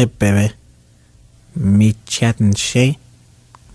Hey, baby. Me, Chad, and Shay.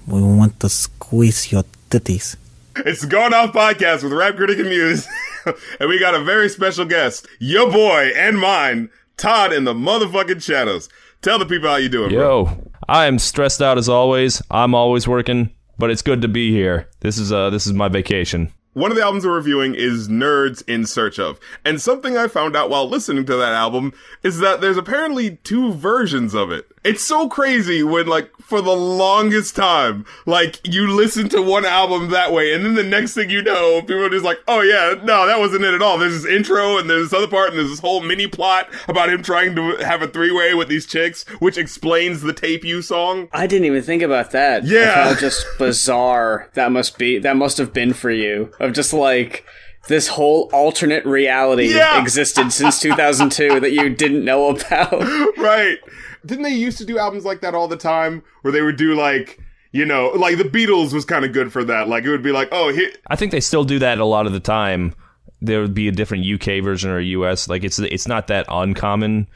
We want to squeeze your titties. It's the Going Off Podcast with Rap Critic and Muse. and we got a very special guest, your boy and mine, Todd in the motherfucking shadows. Tell the people how you doing, bro. Yo, I am stressed out as always. I'm always working, but it's good to be here. This is uh this is my vacation. One of the albums we're reviewing is Nerds in Search of. And something I found out while listening to that album is that there's apparently two versions of it. It's so crazy when like for the longest time, like you listen to one album that way and then the next thing you know, people are just like, oh yeah, no, that wasn't it at all. There's this intro and there's this other part and there's this whole mini plot about him trying to have a three way with these chicks, which explains the Tape You song. I didn't even think about that. Yeah. How just bizarre that must be. That must have been for you. Of just like this whole alternate reality Yeah. existed since 2002 that you didn't know about. right. Didn't they used to do albums like that all the time where they would do like, you know, like the Beatles was kind of good for that. Like it would be like, oh, here, I think they still do that a lot of the time. There would be a different UK version or US. Like it's it's not that uncommon,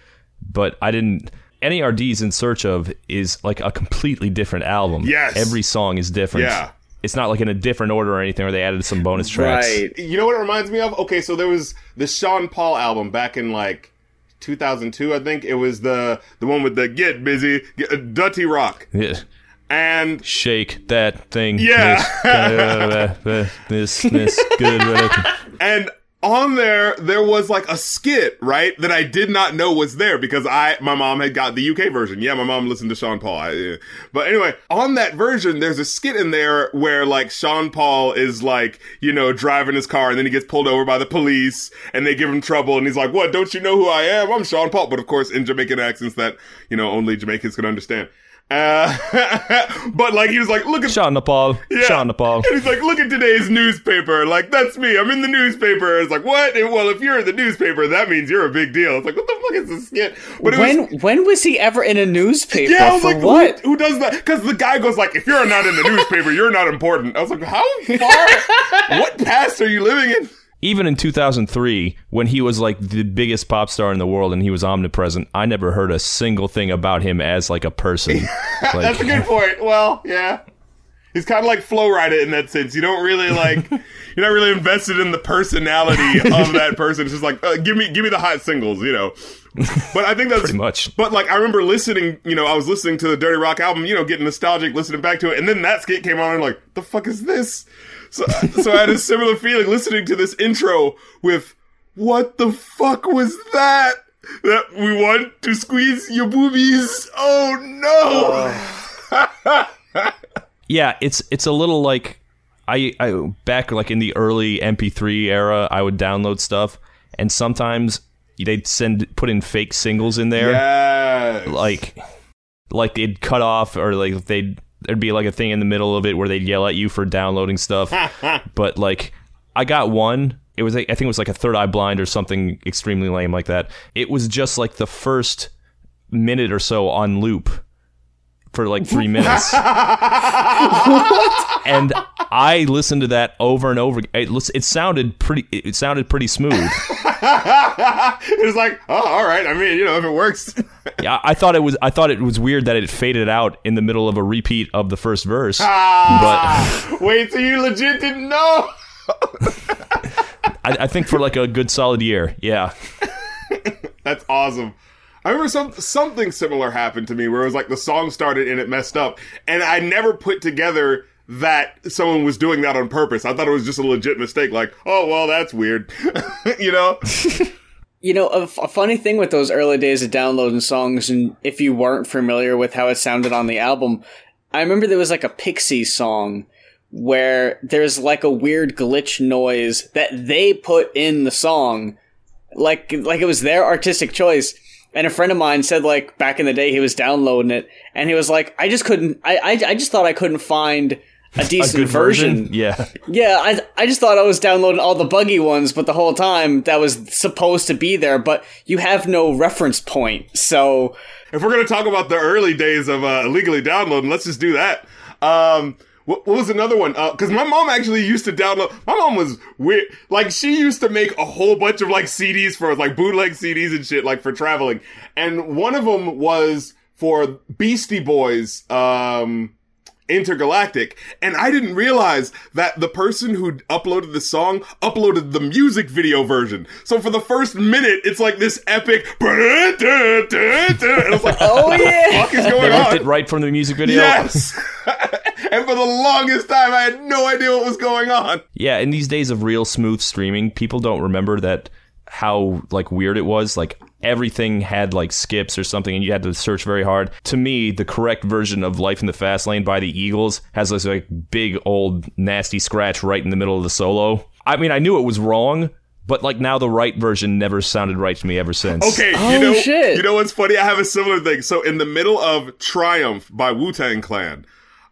but I didn't NERD's in search of is like a completely different album. Yes. Every song is different. Yeah. It's not like in a different order or anything where they added some bonus tracks. Right. you know what it reminds me of? Okay, so there was the Sean Paul album back in like 2002, I think. It was the the one with the Get Busy, Get, uh, Dutty Rock. Yeah. And Shake that thing. Yeah. This, this, this, good. And on there, there was like a skit, right? That I did not know was there because I, my mom had got the UK version. Yeah, my mom listened to Sean Paul. I, yeah. But anyway, on that version, there's a skit in there where like Sean Paul is like, you know, driving his car and then he gets pulled over by the police and they give him trouble and he's like, what? Don't you know who I am? I'm Sean Paul. But of course, in Jamaican accents that, you know, only Jamaicans can understand. Uh, but like, he was like, look at Sean Nepal. yeah. Sean Nepal. And he's like, look at today's newspaper. Like, that's me. I'm in the newspaper. It's like, what? And, well, if you're in the newspaper, that means you're a big deal. It's like, what the fuck is this skit? But When was, when was he ever in a newspaper? yeah, I was for like, what? Who, who does that? Because the guy goes like, if you're not in the newspaper, you're not important. I was like, how far? what past are you living in? Even in 2003 when he was like the biggest pop star in the world and he was omnipresent i never heard a single thing about him as like a person That's a good point. Well, yeah. He's kind of like Flo Rida in that sense. You don't really like, you're not really invested in the personality of that person. It's just like, uh, give me, give me the hot singles, you know. But I think that's Pretty much. But like, I remember listening, you know, I was listening to the Dutty Rock album, you know, getting nostalgic, listening back to it, and then that skit came on, and like, the fuck is this? So, so I had a similar feeling listening to this intro with, what the fuck was that? That we want to squeeze your boobies. Oh no! yeah it's it's a little like i i back like in the early mp3 era i would download stuff and sometimes they'd send put in fake singles in there yes. like like they'd cut off or like they'd there'd be like a thing in the middle of it where they'd yell at you for downloading stuff. But like i got one. It was like, i think it was like a third eye blind or something extremely lame like that. It was just like the first minute or so on loop for like three minutes and i listened to that over and over it, it sounded pretty it sounded pretty smooth it was like, oh, all right. I mean, you know, if it works. Yeah, I thought it was. I thought it was weird that it faded out in the middle of a repeat of the first verse. ah, wait, so you legit didn't know? I, I think for like a good solid year. Yeah, That's awesome. I remember some something similar happened to me where it was like the song started and it messed up, and I never put together that someone was doing that on purpose. I thought it was just a legit mistake. Like, oh well, that's weird, you know? You know, a, f- a funny thing with those early days of downloading songs, and if you weren't familiar with how it sounded on the album, I remember there was like a Pixie song where there's like a weird glitch noise that they put in the song, like like it was their artistic choice. And a friend of mine said, like back in the day, he was downloading it, and he was like, "I just couldn't. I I, I just thought I couldn't find a a decent good version. version Yeah, yeah, I I just thought I was downloading all the buggy ones, but the whole time that was supposed to be there, but you have no reference point. So if we're gonna talk about the early days of uh, illegally downloading, let's just do that. Um, what, what was another one? Because my mom actually used to download. My mom was weird. Like she used to make a whole bunch of like CDs for us, like bootleg CDs and shit, like for traveling. And one of them was for Beastie Boys, um, Intergalactic, and I didn't realize that the person who uploaded the song uploaded the music video version. So for the first minute, it's like this epic, and I was like, Oh what the yeah. fuck is They going left on? it right from the music video. Yes. and for the longest time, I had no idea what was going on. Yeah, in these days of real smooth streaming, people don't remember that how like weird it was. Like everything had like skips or something, and you had to search very hard. To me, the correct version of "Life in the Fast Lane" by the Eagles has this like big old nasty scratch right in the middle of the solo. I mean, I knew it was wrong, but like now the right version never sounded right to me ever since. Okay, Oh, you know, shit. you know what's funny? I have a similar thing. So in the middle of Triumph by Wu Tang Clan,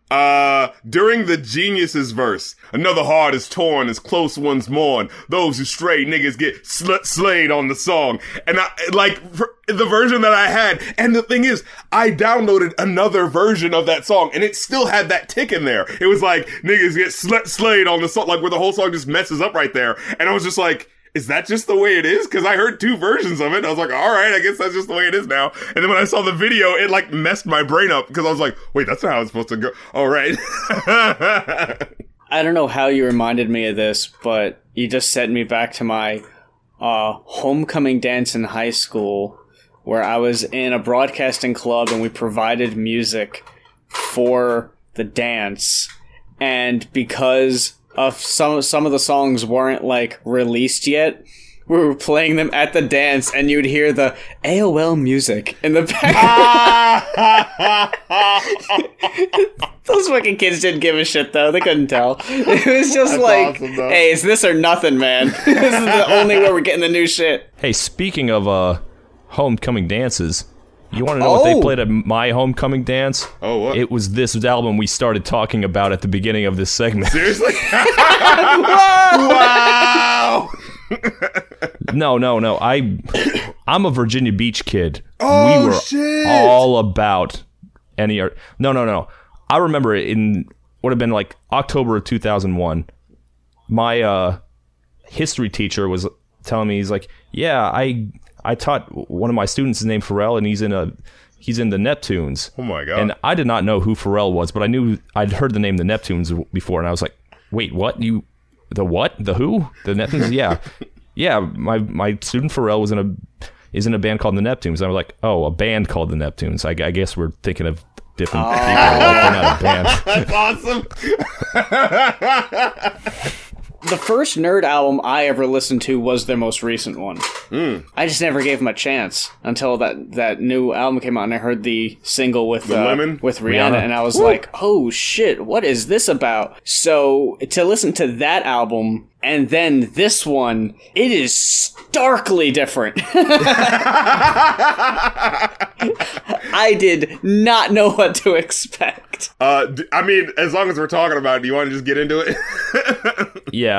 uh, during the Geniuses verse, another heart is torn as close ones mourn. Those who stray niggas get sl- slayed on the song. And I, like, the version that I had, and the thing is, I downloaded another version of that song, and it still had that tick in there. It was like, niggas get sl- slayed on the song, like where the whole song just messes up right there. And I was just like, is that just the way it is? Because I heard two versions of it. I was like, all right, I guess that's just the way it is now. And then when I saw the video, it like messed my brain up because I was like, wait, that's not how it's supposed to go. All right. I don't know how you reminded me of this, but you just sent me back to my uh, homecoming dance in high school, where I was in a broadcasting club and we provided music for the dance. And because of some some of the songs weren't like released yet, we were playing them at the dance, and you'd hear the AOL music in the back. Those fucking kids didn't give a shit though. They couldn't tell. It was just That's like, awesome, hey, it's this or nothing, man. this is the only way we're getting the new shit. Hey, speaking of uh, homecoming dances, you want to know what they Oh. played at my homecoming dance? Oh, what? It was this album we started talking about at the beginning of this segment. Seriously? wow. no, no, no. I, I'm a Virginia Beach kid. Oh, we were shit. all about any art. No, no, no. I remember it in would have been like October of 2001. My uh, history teacher was telling me he's like, yeah, I I taught one of my students is named Pharrell and he's in a he's in the Neptunes. Oh my God. And I did not know who Pharrell was, but I knew I'd heard the name the Neptunes before, and I was like, wait, what? You the what? The who? The Neptunes? yeah, yeah. My my student Pharrell was in a is in a band called the Neptunes. I was like, oh, a band called the Neptunes. I, I guess we're thinking of different oh. people. Like, not a band. That's awesome. The first nerd album I ever listened to was their most recent one. Hmm. I just never gave them a chance until that, that new album came out and I heard the single with uh, Lemon? with Rihanna, Rihanna. and I was like, "Oh shit, what is this about?" So to listen to that album and then this one, it is starkly different. I did not know what to expect. Uh, d- I mean, as long as we're talking about it, do you want to just get into it? Yeah.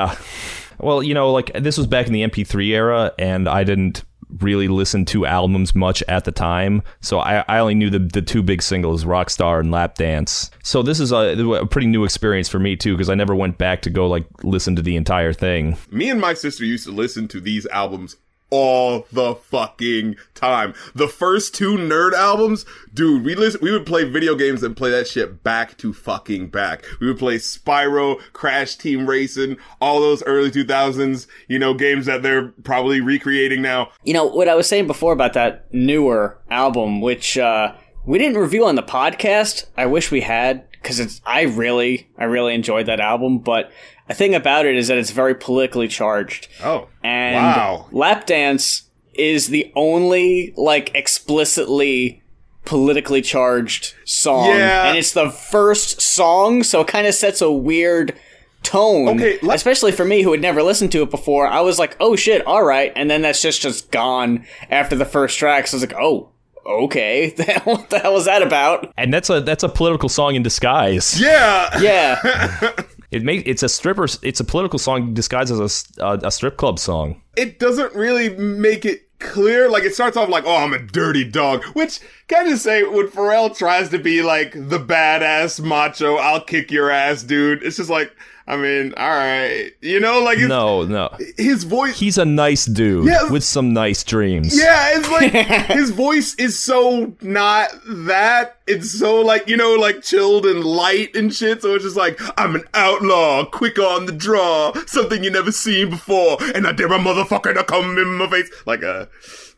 Well, you know, like this was back in the MP3 era, and I didn't really listen to albums much at the time. So I, I only knew the, the two big singles, Rockstar and Lap Dance. So this is a, a pretty new experience for me, too, because I never went back to go, like, listen to the entire thing. Me and my sister used to listen to these albums all the fucking time. The first two nerd albums, dude, we listen, we would play video games and play that shit back to fucking back. We would play Spyro, Crash Team Racing, all those early 2000s, you know, games that they're probably recreating now. You know what I was saying before about that newer album, which uh, we didn't review on the podcast. I wish we had because it's. I really, I really enjoyed that album. But a thing about it is that it's very politically charged, Oh, and wow. Lap Dance is the only like explicitly politically charged song, Yeah. and it's the first song, so it kind of sets a weird tone. Okay, let- especially for me who had never listened to it before. I was like, "Oh shit, all right," and then that's just just gone after the first track. So I was like, "Oh, okay, what the hell was that about?" And that's a that's a political song in disguise. Yeah. Yeah, It makes it's a stripper. It's a political song disguised as a uh, a strip club song. it doesn't really make it clear. Like it starts off like, "Oh, I'm a dirty dog," which kind of say when Pharrell tries to be like the badass macho, "I'll kick your ass, dude." It's just like, I mean, all right. You know, like his, No, no. his voice. He's a nice dude Yeah. with some nice dreams. yeah, it's like his voice is so not that. It's so like you know, like chilled and light and shit. So it's just like I'm an outlaw, quick on the draw, something you never seen before, and I dare a motherfucker to come in my face. Like uh,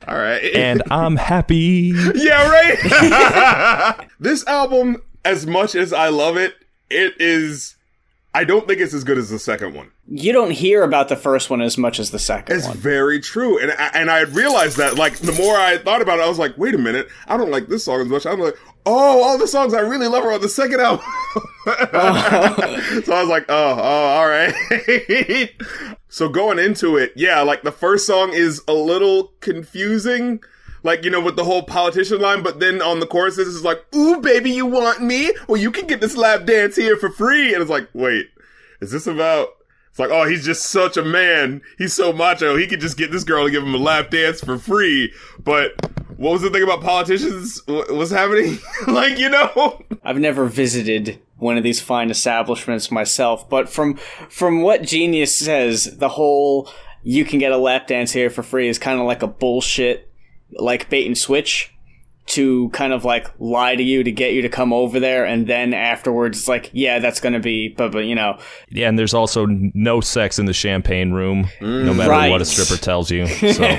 all right. And I'm happy. Yeah, right. this album, as much as I love it, it is. I don't think it's as good as the second one. You don't hear about the first one as much as the second It's one. very true, and I, and I had realized that. Like the more I thought about it, I was like, wait a minute, I don't like this song as much. I'm like, oh, all the songs I really love are on the second album. so I was like, oh, oh, all right. so going into it, yeah, like the first song is a little confusing. Like, you know, with the whole politician line, but then on the choruses, it's like, ooh, baby, you want me? Well, you can get this lap dance here for free. And it's like, wait, is this about, it's like, oh, he's just such a man. He's so macho. He could just get this girl to give him a lap dance for free. But what was the thing about politicians? What was happening? like, you know? I've never visited one of these fine establishments myself, but from from what Genius says, the whole you can get a lap dance here for free is kind of like a bullshit, like bait and switch to kind of like lie to you to get you to come over there, and then afterwards it's like, yeah, that's gonna be, but but you know, Yeah, and there's also no sex in the champagne room, no mm. matter Right. what a stripper tells you. So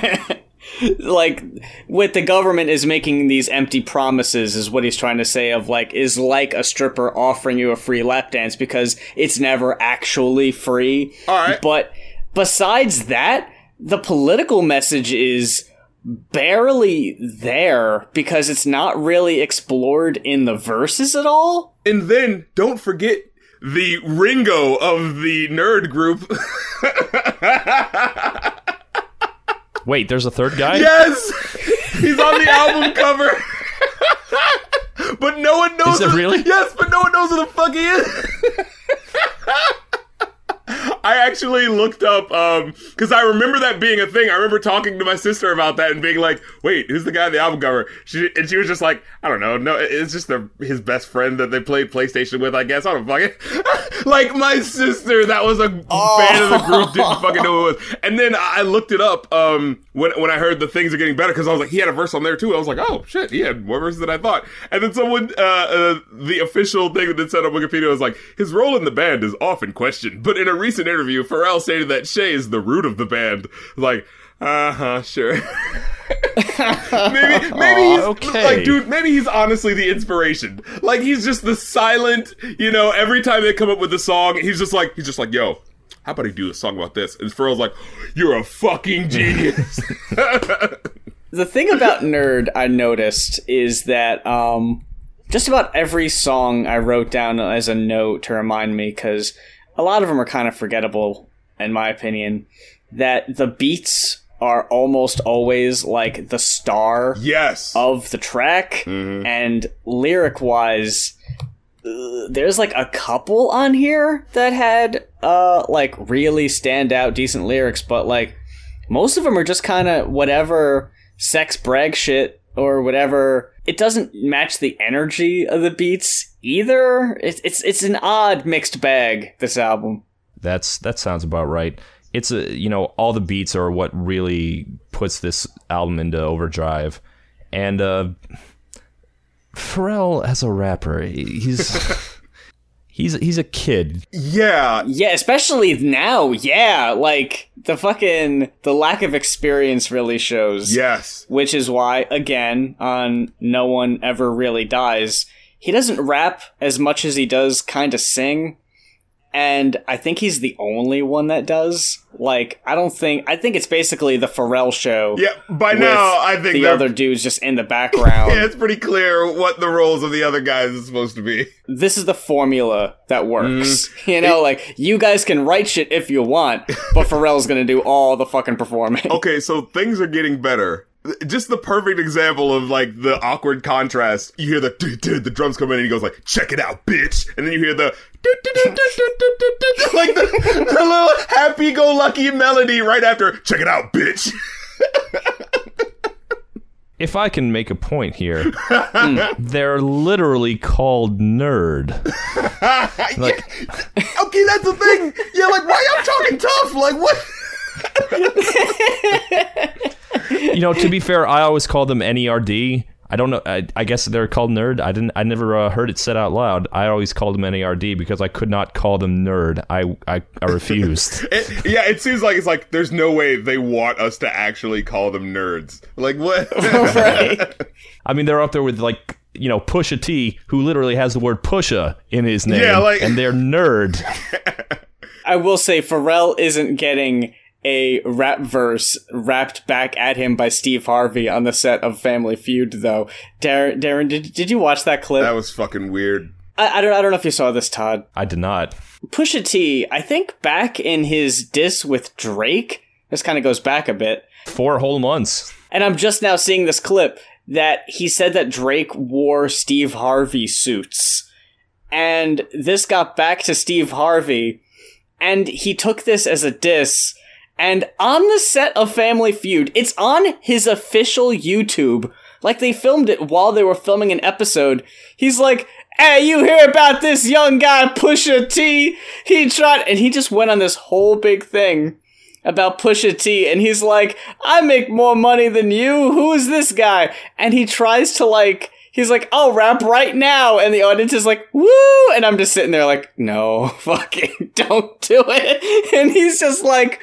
like with the government is making these empty promises is what he's trying to say of like is like a stripper offering you a free lap dance because it's never actually free All right. but besides that the political message is barely there because it's not really explored in the verses at all And then don't forget the Ringo of the nerd group. wait, there's a third guy. yes! He's on the album cover. but no one knows. Is it who- really? Yes, but no one knows who the fuck he is. I actually looked up um because I remember that being a thing. I remember talking to my sister about that and being like, "Wait, who's the guy on the album cover?" She and she was just like, "I don't know. No, it's just the, his best friend that they played PlayStation with. I guess I don't fucking like my sister that was a fan of the group didn't fucking know who it was. And then I looked it up um when when I heard the things are getting better because I was like, he had a verse on there too. I was like, oh shit, he had more verses than I thought. And then someone uh, uh the official thing that said on Wikipedia was like, his role in the band is often questioned, but in a recent interview, Pharrell stated that Shay is the root of the band. Like, uh huh, sure. maybe, maybe he's okay. like, dude, maybe he's honestly the inspiration. Like, he's just the silent, you know. Every time they come up with a song, he's just like, he's just like, yo. How about he do a song about this? And Pharrell's like, "You're a fucking genius." the thing about nerd i noticed is that um just about every song i wrote down as a note to remind me because a lot of them are kind of forgettable in my opinion that the beats are almost always like the star yes. of the track. And lyric wise uh, there's like a couple on here that had uh like really stand out decent lyrics but like most of them are just kind of whatever sex brag shit or whatever. It doesn't match the energy of the beats either it's it's it's an odd mixed bag this album That's that sounds about right. It's a you know all the beats are what really puts this album into overdrive, and uh, Pharrell as a rapper, he's he's he's a kid. yeah. yeah especially now yeah like the fucking the lack of experience really shows Yes. which is why again on no one ever really dies he doesn't rap as much as he does kind of sing and i think he's the only one that does like i don't think i think it's basically the pharrell show Yeah. By now, I think the other dudes just in the background Yeah, it's pretty clear what the roles of the other guys is supposed to be. this is the formula that works Mm-hmm. you know like you guys can write shit if you want but pharrell's gonna do all the fucking performing Okay, so things are getting better. Just the perfect example of like the awkward contrast. You hear the "duh, duh," the drums come in and he goes like, "Check it out, bitch," and then you hear the like the, the little happy-go-lucky melody right after "Check it out, bitch." If I can make a point here, they're literally called nerd. Like Loki, that's the thing. Yeah, like why y'all talking tough? Like what? You know, to be fair, I always call them NERD. I don't know. I, I guess they're called nerd. I didn't. I never uh, heard it said out loud. I always called them NERD because I could not call them nerd. I I, I refused. It, yeah, it seems like it's like there's no way they want us to actually call them nerds. Like what? right. I mean, they're up there with like you know Pusha T, who literally has the word Pusha in his name. Yeah, like- and they're nerd. I will say Pharrell isn't getting a rap verse rapped back at him by Steve Harvey on the set of Family Feud, though. Darren, Darren, did, did you watch that clip? that was fucking weird. I, I don't, I don't know if you saw this, Todd. I did not. Pusha T, I think back in his diss with Drake, this kind of goes back a bit, Four whole months. and I'm just now seeing this clip that he said that Drake wore Steve Harvey suits. And this got back to Steve Harvey, and he took this as a diss. And on the set of Family Feud, it's on his official YouTube. Like they filmed it while they were filming an episode. He's like, Hey, you hear about this young guy, Pusha T? He tried, and he just went on this whole big thing about Pusha T, and he's like, I make more money than you. Who is this guy? And he tries to like, he's like, I'll rap right now, and the audience is like, woo, and I'm just sitting there like, no, fucking don't do it. And he's just like,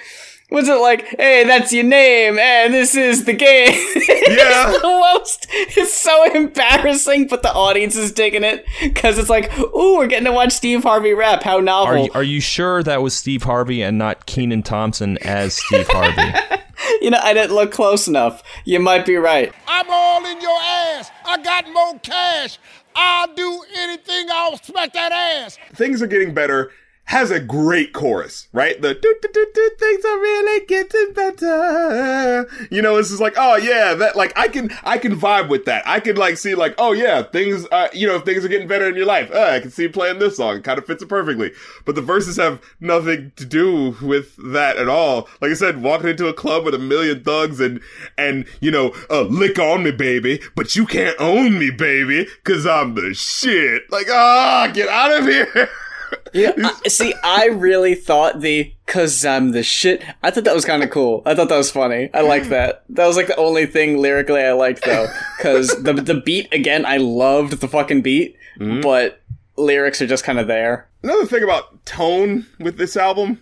was it like, hey, that's your name, and this is the game? Yeah. it's the most. It's so embarrassing, but the audience is digging it because it's like, ooh, we're getting to watch Steve Harvey rap. How novel! Are you, are you sure that was Steve Harvey and not Kenan Thompson as Steve Harvey? You know, I didn't look close enough. You might be right. I'm all in your ass. I got more cash. I'll do anything. I'll smack that ass. Things are getting better. Has a great chorus, right? The do do do do things are really getting better. You know, it's just like, oh yeah, that like I can I can vibe with that. I can like see like, oh yeah, things uh you know, things are getting better in your life, uh, I can see playing this song. It kind of fits it perfectly. But the verses have nothing to do with that at all. Like I said, walking into a club with a million thugs and and you know, uh, lick on me, baby, but you can't own me, baby, cause I'm the shit. Like, ah, get out of here. Yeah, I, see, I really thought the "cause I'm the shit." I thought that was kind of cool. I thought that was funny. I like that. That was like the only thing lyrically I liked though, because the the beat again, I loved the fucking beat, mm-hmm. but lyrics are just kind of there. Another thing about tone with this album,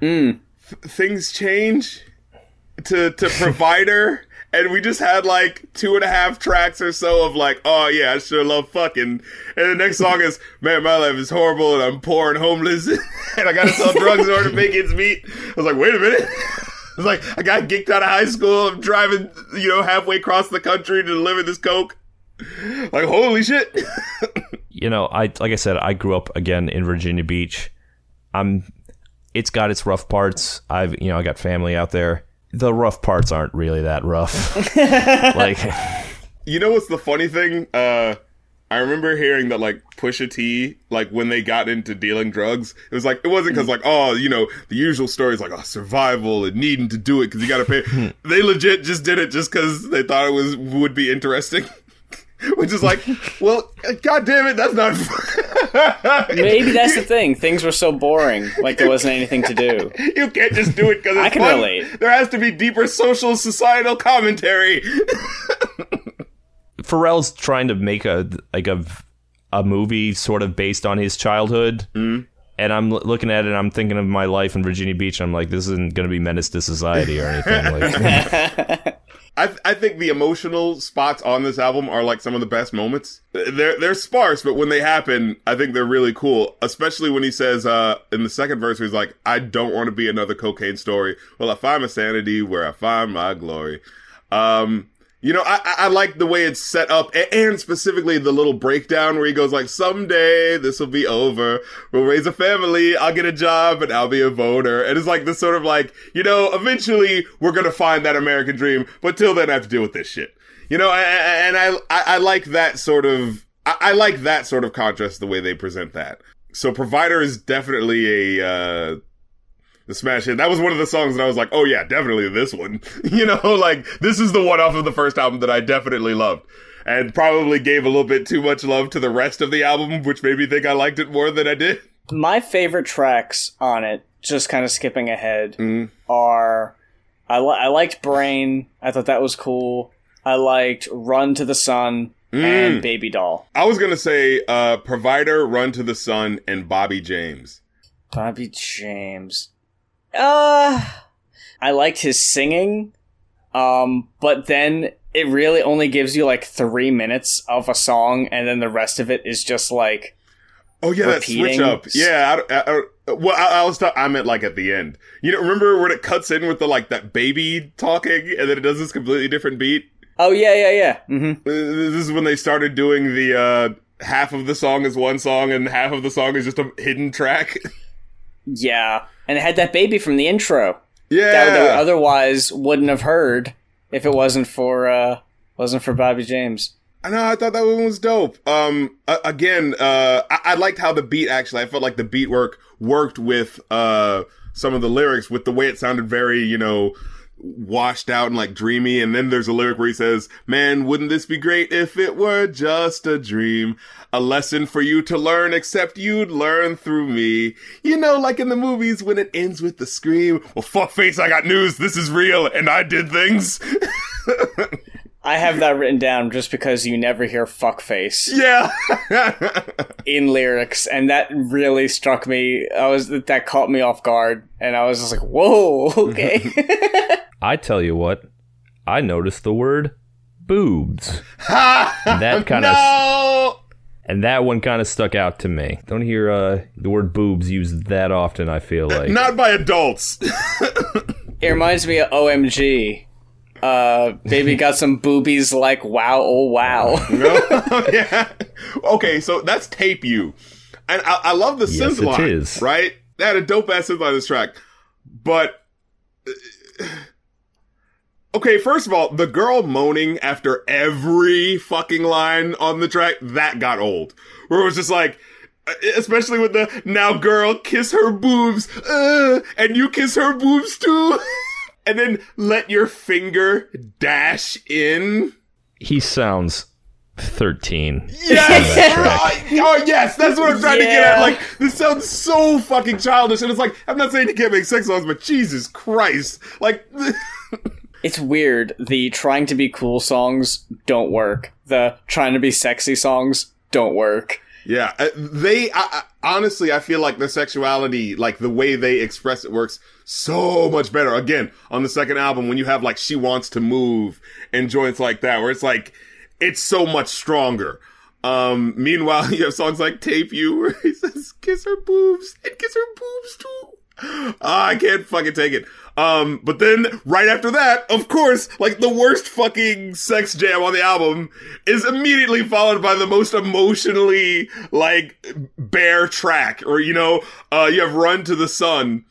mm. th- things change to to provider, and we just had like two and a half tracks or so of like, oh yeah, I sure love fucking, and the next song is, man, my life is horrible, and I'm poor and homeless, and I gotta sell drugs in order to make ends meet. I was like, wait a minute. It's like I got kicked out of high school. I'm driving, you know, halfway across the country to deliver this coke. Like holy shit! you know, I like I said, I grew up again in Virginia Beach. I'm it's got its rough parts. I've you know, I got family out there. The rough parts aren't really that rough. like You know what's the funny thing? Uh, I remember hearing that like Pusha T, like when they got into dealing drugs, it was like it wasn't because like oh you know the usual stories like oh survival and needing to do it because you got to pay. they legit just did it just because they thought it was would be interesting. Which is like, well, god damn it, that's not. Maybe that's the thing. Things were so boring, like there wasn't anything to do. you can't just do it because it's I can fun. relate. There has to be deeper social societal commentary. Pharrell's trying to make a like a a movie sort of based on his childhood. Mm. And I'm looking at it and I'm thinking of my life in Virginia Beach. And I'm like, this isn't going to be Menace to Society or anything. Like, I th- I think the emotional spots on this album are like some of the best moments. They're they're sparse, but when they happen, I think they're really cool. Especially when he says uh in the second verse, he's like, "I don't want to be another cocaine story. Well, I find my sanity where I find my glory." Um, you know, I I, like the way it's set up, and specifically the little breakdown where he goes like, "Someday this will be over. We'll raise a family. I'll get a job, and I'll be a voter." And it's like this sort of like, you know, eventually we're gonna find that American dream, but till then I have to deal with this shit. You know, and I I, I like that sort of I, I like that sort of contrast the way they present that. So provider is definitely a uh the smash hit. That was one of the songs that I was like, oh yeah, definitely this one. you know, like this is the one off of the first album that I definitely loved. And probably gave a little bit too much love to the rest of the album, which made me think I liked it more than I did. My favorite tracks on it, just kind of skipping ahead, Mhm. are I, li- I liked Brain. I thought that was cool. I liked Run to the Sun and Baby Doll. I was gonna say uh Provider, Run to the Sun, and Bobby James. Bobby James. Uh I liked his singing. Um, but then it really only gives you like three minutes of a song, and then the rest of it is just like Oh yeah, that switch up. Yeah, I, I, I- well, I, was I meant like at the end. You know, remember when it cuts in with the like that baby talking, and then it does this completely different beat. Oh yeah, yeah, yeah. hmm Uh, This is when they started doing the uh half of the song is one song and half of the song is just a hidden track. Yeah. And it had that baby from the intro. yeah, That, that otherwise wouldn't have heard if it wasn't for uh wasn't for Bobby James. I know. I thought that one was dope. Um, a- again, uh, I-, I liked how the beat actually. I felt like the beat work worked with uh some of the lyrics with the way it sounded very, you know, washed out and like dreamy. And then there's a lyric where he says, "Man, wouldn't this be great if it were just a dream, a lesson for you to learn, except you'd learn through me." You know, like in the movies when it ends with the scream. Well, fuck face, I got news. This is real, and I did things. I have that written down just because you never hear fuckface yeah. in lyrics, and that really struck me. I was that caught me off guard, and I was just like, "Whoa, okay." I tell you what, I noticed the word boobs. that kind of no. and that one kind of stuck out to me. Don't hear uh, the word boobs used that often. I feel like Not by adults. it reminds me of OMG. Uh, baby got some boobies like wow, oh wow. no? yeah. Okay, so that's Tape You. And I, I love the Yes, synth line, is. right? They had a dope ass synth line this track. But. uh, Okay, first of all, the girl moaning after every fucking line on the track, that got old. Where it was just like, uh, especially with the, now girl, kiss her boobs, uh, and you kiss her boobs too. and then let your finger dash in. he sounds thirteen. Yes! oh, oh, yes, that's what I'm trying to get at. Like, this sounds so fucking childish. And it's like, I'm not saying you can't make sex songs, but Jesus Christ. Like, It's weird. The trying to be cool songs don't work. The trying to be sexy songs don't work. yeah, uh, they, I, I, honestly, I feel like their sexuality, like the way they express it works so much better. Again, on the second album, when you have like She Wants to Move and joints like that, where it's like, it's so much stronger. Um, meanwhile, you have songs like Tape You, where he says, kiss her boobs and kiss her boobs too. Ah, I can't fucking take it. Um, but then right after that, of course, like the worst fucking sex jam on the album is immediately followed by the most emotionally like bare track, or you know, uh, you have Run to the Sun.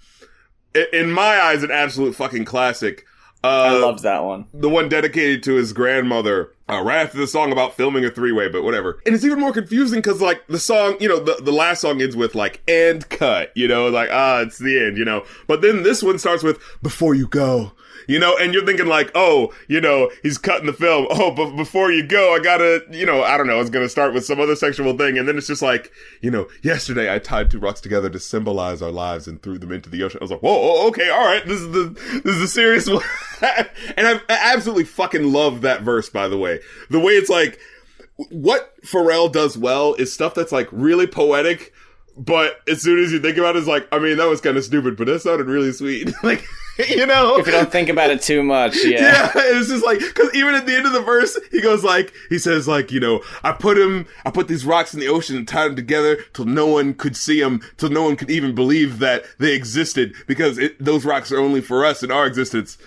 I- In my eyes, an absolute fucking classic. Uh, I loved that one. the one dedicated to his grandmother uh, right after the song about filming a three-way but whatever. And it's even more confusing because like the song you know the, the last song ends with like end cut you know like ah it's the end you know. But then this one starts with before you go you know and you're thinking like oh you know he's cutting the film. Oh but before you go i gotta you know i don't know I was gonna start with some other sexual thing. And then it's just like you know yesterday i tied two rocks together to symbolize our lives and threw them into the ocean. I was like whoa okay all right this is the this is a serious one. And I, I absolutely fucking love that verse by the way. The way it's like what Pharrell does well is stuff that's like really poetic, but as soon as you think about it, it's like, I mean, that was kind of stupid, but that sounded really sweet. like, you know? If you don't think about it too much, yeah. Yeah, it's just like because even at the end of the verse, he goes like he says like you know I put him I put these rocks in the ocean and tied them together till no one could see them till no one could even believe that they existed because it, those rocks are only for us in our existence.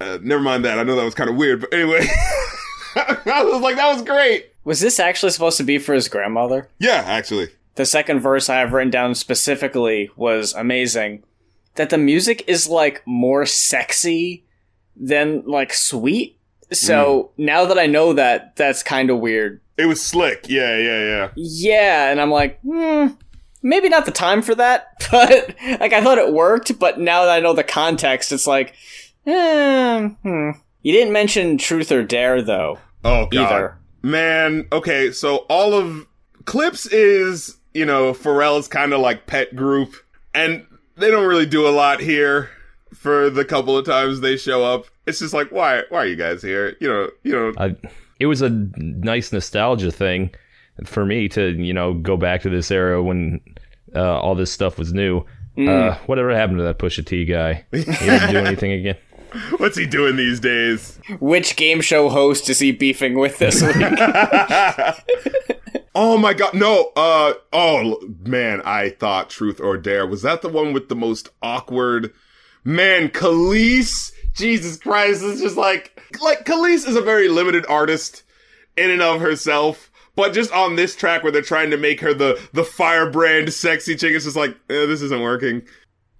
Uh, never mind that. I know that was kind of weird, but anyway, I was like that was great. Was this actually supposed to be for his grandmother? Yeah, actually. The second verse I have written down specifically was amazing. That the music is like more sexy than like sweet. So now that I know that, that's kind of weird. It was slick. Yeah, yeah, yeah. Yeah, and I'm like, hmm, maybe not the time for that, but like I thought it worked, but now that I know the context, it's like, eh, hmm. You didn't mention Truth or Dare though, Oh god. either. Man, okay, so all of Clipse is you know, Pharrell's kind of like pet group. And they don't really do a lot here for the couple of times they show up. It's just like, why, why are you guys here? You know, you know, I, it was a nice nostalgia thing for me to you know go back to this era when uh, all this stuff was new. Uh, whatever happened to that Pusha T guy? He didn't do anything again. what's he doing these days? Which game show host is he beefing with this week? Oh my god, no, uh, oh man, I thought Truth or Dare. Was that the one with the most awkward? Man, Kelis, Jesus Christ, it's just like, like, Kelis is a very limited artist in and of herself. But just on this track where they're trying to make her the, the firebrand sexy chick, it's just like, eh, this isn't working.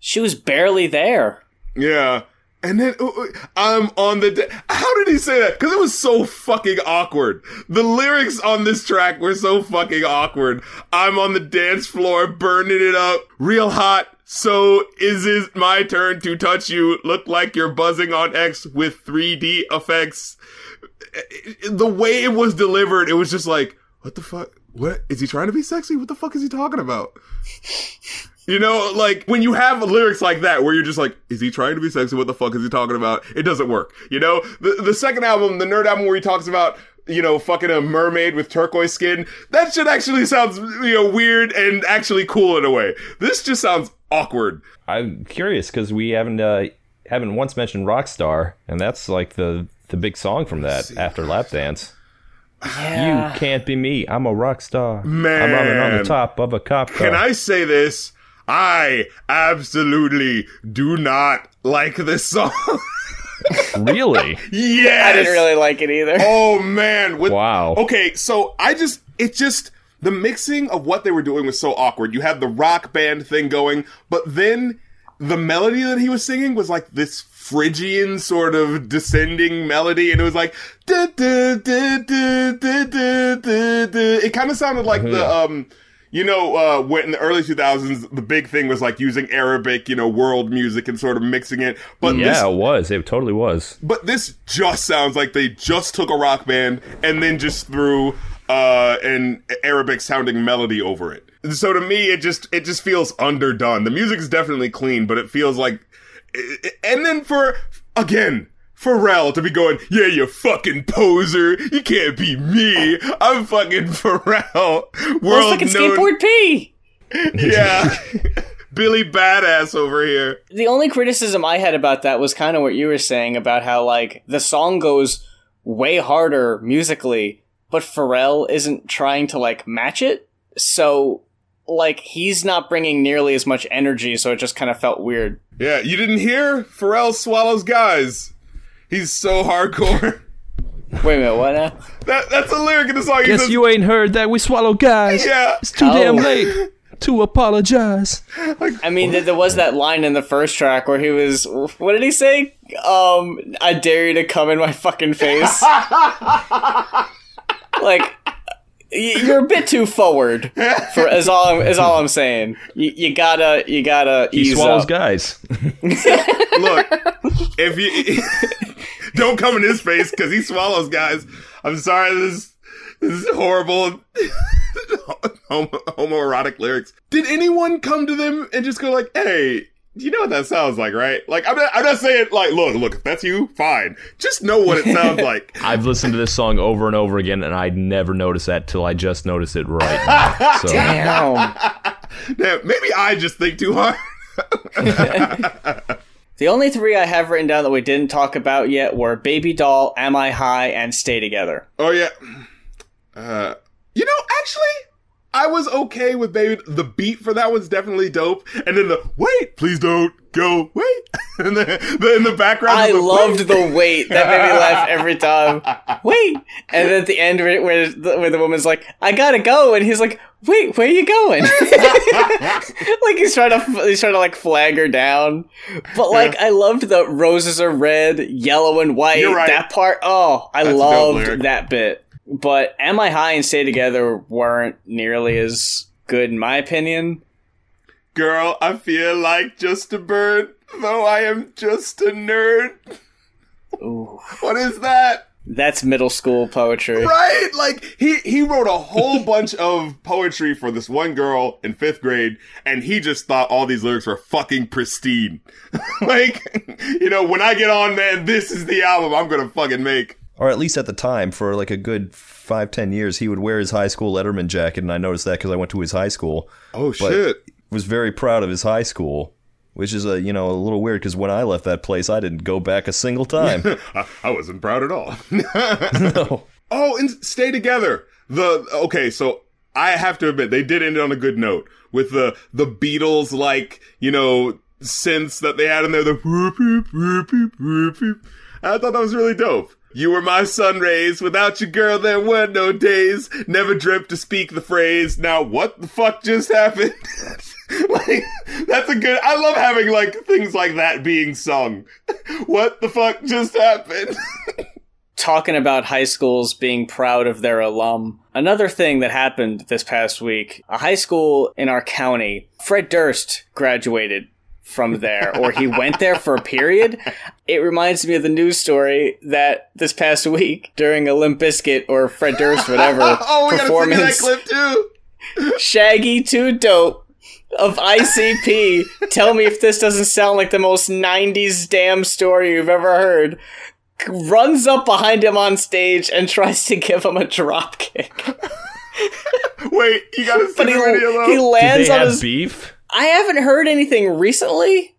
she was barely there. Yeah. And then uh, uh, I'm on the. How did he say that? Because it was so fucking awkward. The lyrics on this track were so fucking awkward. I'm on the dance floor burning it up, real hot. So is it my turn to touch you? Look like you're buzzing on X with 3D effects. The way it was delivered, it was just like, what the fuck? What is he trying to be sexy? What the fuck is he talking about? You know, like when you have lyrics like that where you're just like, is he trying to be sexy? What the fuck is he talking about? It doesn't work. You know, the the second album, the nerd album where he talks about, you know, fucking a mermaid with turquoise skin, that shit actually sounds, you know, weird and actually cool in a way. This just sounds awkward. I'm curious because we haven't uh, haven't once mentioned Rockstar, and that's like the the big song from that after Lap Dance. Yeah. You can't be me. I'm a rock star. Man. I'm running on the top of a cop car. Can I say this? I absolutely do not like this song. really? yes. I didn't really like it either. Oh man! With, Wow. Okay, so I just it just the mixing of what they were doing was so awkward. You had the rock band thing going, but then the melody that he was singing was like this Phrygian sort of descending melody, and it was like duh, duh, duh, duh, duh, duh, duh, duh. it kind of sounded like the um. You know, uh, when in the early 2000s, the big thing was like using Arabic, you know, world music and sort of mixing it. But this Yeah, it was. It totally was. but this just sounds like they just took a rock band and then just threw uh, an Arabic sounding melody over it. So to me, it just it just feels underdone. The music is definitely clean, but it feels like. And then for again. Pharrell to be going, yeah, you fucking poser. You can't be me. I'm fucking Pharrell. Well, World fucking known- skateboard P. Yeah. Billy Badass over here. The only criticism I had about that was kind of what you were saying about how like the song goes way harder musically, but Pharrell isn't trying to like match it. So like he's not bringing nearly as much energy, so it just kind of felt weird. Yeah, you didn't hear? Pharrell swallows guys. He's so hardcore. Wait a minute, what now? That that's a lyric in the song. He Guess says, you ain't heard that we swallow guys. Yeah. It's too Oh. damn late to apologize. I mean, there, there was that line in the first track where he was. What did he say? Um, I dare you to come in my fucking face. like, y- you're a bit too forward. For is all I'm, is all I'm saying. You, you gotta you gotta He ease swallows up. guys. Look, if you don't come in his face because he swallows guys. I'm sorry, this this is horrible. Homo, homoerotic lyrics. Did anyone come to them and just go like, "Hey"? You know what that sounds like, right? Like, I'm not, I'm not saying, like, look, look, if that's you, fine. Just know what it sounds like. I've listened to this song over and over again, and I never noticed that till I just noticed it right now. So Damn. Damn, maybe I just think too hard. The only three I have written down that we didn't talk about yet were Baby Doll, Am I High, and Stay Together. Oh yeah. Uh, you know, actually, I was okay with baby. The beat for that was definitely dope, and then the wait, please don't go, wait, and then the, in the background. I the, loved wait. the wait. That made me laugh every time. Wait, and then at the end where where the, where the woman's like, "I gotta go," and he's like, "Wait, where are you going?" like he's trying to he's trying to like flag her down. But like I loved the roses are red, yellow and white. Right. That part. Oh, I That's loved that bit. But Am I High and Stay Together weren't nearly as good in my opinion. Girl, I feel like just a bird, though I am just a nerd. Ooh. What is that? That's middle school poetry. Right? Like he he wrote a whole bunch of poetry for this one girl in 5th grade and he just thought all these lyrics were fucking pristine. like, you know, when I get on man, this is the album I'm going to fucking make. Or at least at the time, for like a good five, ten years, he would wear his high school Letterman jacket, and I noticed that because I went to his high school. Oh But shit. Was very proud of his high school, which is a you know a little weird because when I left that place, I didn't go back a single time. I, I wasn't proud at all. no. Oh, and stay together. The okay, so I have to admit they did end on a good note with the the Beatles like you know synths that they had in there. The whoop, whoop, whoop. I thought that was really dope. You were my sun rays. Without you, girl, there were no days. Never dreamt to speak the phrase. Now, what the fuck just happened? like, that's a good. I love having like things like that being sung. what the fuck just happened? talking about high schools being proud of their alum. Another thing that happened this past week, a high school in our county, Fred Durst graduated from there, or he went there for a period. It reminds me of the news story that this past week during a Limp Bizkit or Fred Durst, whatever, oh, we gotta sing that performance, clip too. Shaggy 2 Dope of ICP. Tell me if this doesn't sound like the most 90s damn story you've ever heard. Runs up behind him on stage and tries to give him a drop kick. Wait, you gotta see But the he, video though. he Did lands they on have his. beef? I haven't heard anything recently.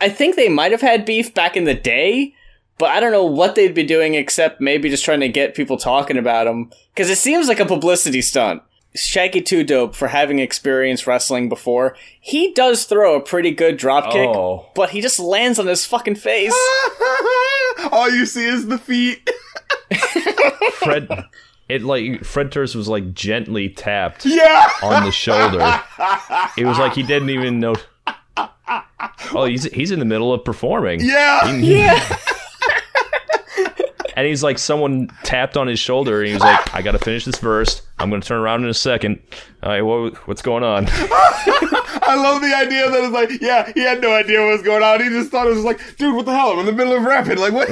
I think they might have had beef back in the day, but I don't know what they'd be doing except maybe just trying to get people talking about them Because it seems like a publicity stunt. Shaggy 2 Dope, for having experienced wrestling before, he does throw a pretty good drop kick, Oh. but he just lands on his fucking face. All you see is the feet. Fred, it like Fred Durst was like gently tapped yeah. on the shoulder. It was like he didn't even know. Oh, he's he's in the middle of performing. Yeah. yeah. And he's like, someone tapped on his shoulder, and he was like, "I got to finish this verse. I'm going to turn around in a second. All right, what, what's going on?" I love the idea that it's like, yeah, he had no idea what was going on. He just thought it was like, dude, what the hell? I'm in the middle of rapping. Like, what?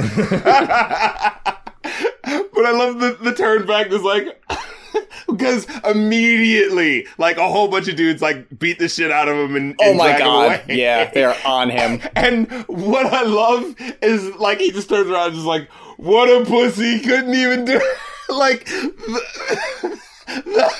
But I love the, the turn back is like, because immediately, like, a whole bunch of dudes, like, beat the shit out of him and, Oh my drag him god. Yeah, they're on him. And what I love is like he just turns around and just like, what a pussy, couldn't even do like the, the,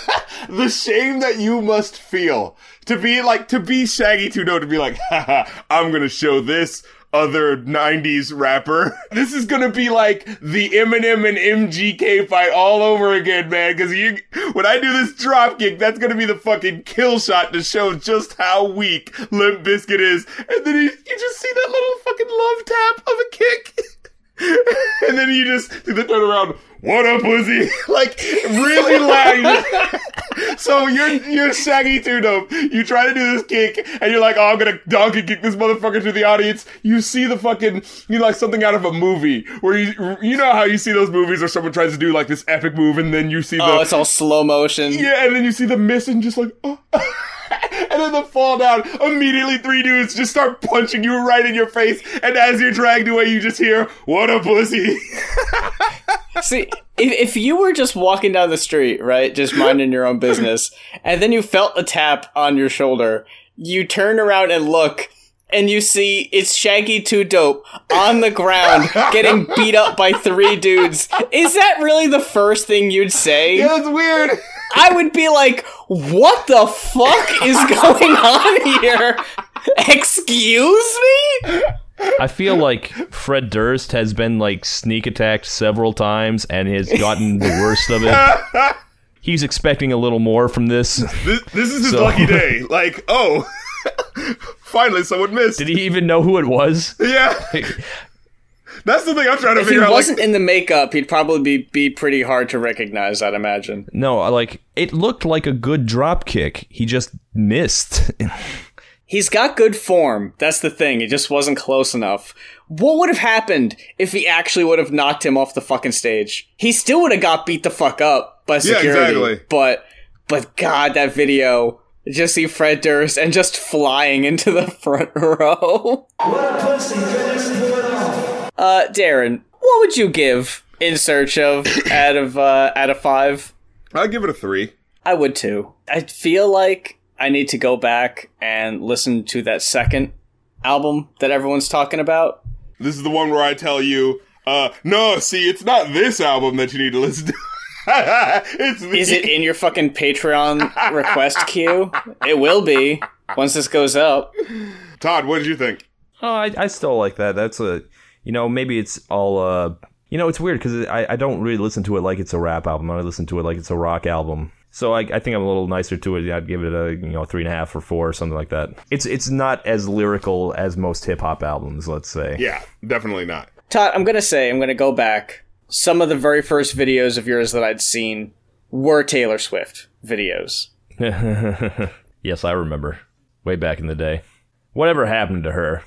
the shame that you must feel to be like to be Shaggy Dope to be like, haha, I'm gonna show this other 90s rapper. This is gonna be like the Eminem and MGK fight all over again, man. Cause you, when I do this drop kick, that's gonna be the fucking kill shot to show just how weak Limp Bizkit is. And then you, you just see that little fucking love tap of a kick. and then you just do the turn around. What up, pussy? like really loud. so you're you're Shaggy 2 Dope. You try to do this kick, and you're like, "Oh, I'm gonna donkey kick this motherfucker to the audience." You see the fucking you know, like something out of a movie where you you know how you see those movies where someone tries to do like this epic move, and then you see oh, the Oh, it's all slow motion. yeah, and then you see the miss and just like, oh. and then the fall down. Immediately, three dudes just start punching you right in your face, and as you're dragged away, you just hear, "What a pussy!" See, if, if you were just walking down the street, right, just minding your own business, and then you felt a tap on your shoulder, you turn around and look, and you see it's Shaggy 2 Dope on the ground getting beat up by three dudes. Is that really the first thing you'd say? yeah, that's weird. I would be like, what the fuck is going on here? Excuse me? I feel like Fred Durst has been like sneak attacked several times and has gotten the worst of it. He's expecting a little more from this. This, this is his So- lucky day. Like, oh, finally someone missed. Did he even know who it was? yeah, that's the thing I'm trying to If figure out. If he wasn't Like, in the makeup, he'd probably be, be pretty hard to recognize, I'd imagine. No, like it looked like a good drop kick. He just missed. He's got good form. That's the thing. It just wasn't close enough. What would have happened if he actually would have knocked him off the fucking stage? He still would have got beat the fuck up by security. exactly. But, but God, that video. Just see Fred Durst and just flying into the front row. Uh, Darren, what would you give in search of out of uh, out of five. I'd give it a three. I would too. I feel like I need to go back and listen to that second album that everyone's talking about. This is the one where I tell you, uh, no, see, it's not this album that you need to listen to. it's the- Is it in your fucking Patreon request queue? It will be once this goes up. Todd, what did you think? Oh, I, I still like that. That's a, you know, maybe it's all, uh, you know, it's weird because I, I don't really listen to it like it's a rap album. I listen to it like it's a rock album. So I, I think I'm a little nicer to it. I'd give it a, you know, three and a half or four or something like that. It's it's not as lyrical as most hip hop albums, let's say. Yeah, definitely not. Todd, I'm gonna say I'm gonna go back. Some of the very first videos of yours that I'd seen were Taylor Swift videos. yes, I remember. Way back in the day. Whatever happened to her?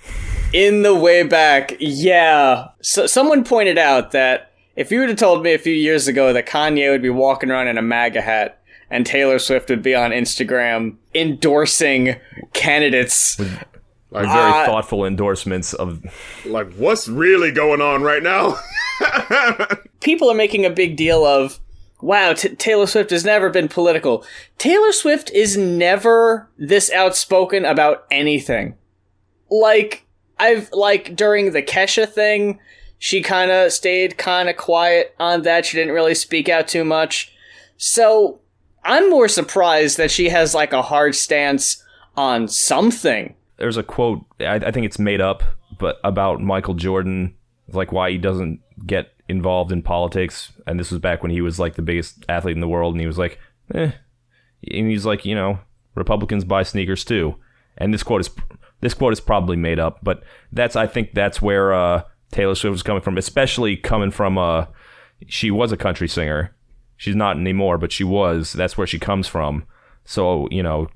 In the way back, yeah. So someone pointed out that if you would have told me a few years ago that Kanye would be walking around in a MAGA hat and Taylor Swift would be on Instagram endorsing candidates, Like Very Uh, thoughtful endorsements of. Like, what's really going on right now? people are making a big deal of, wow, T- Taylor Swift has never been political. Taylor Swift is never this outspoken about anything. Like, I've, like, during the Kesha thing, she kind of stayed kind of quiet on that. She didn't really speak out too much. So, I'm more surprised that she has, like, a hard stance on something. There's a quote, I, I think it's made up, but about Michael Jordan, like why he doesn't get involved in politics. And this was back when he was like the biggest athlete in the world. And he was like, eh. And he's like, you know, Republicans buy sneakers too. And this quote is this quote is probably made up, but that's I think that's where uh, Taylor Swift was coming from, especially coming from uh, she was a country singer. She's not anymore, but she was. That's where she comes from. So you know,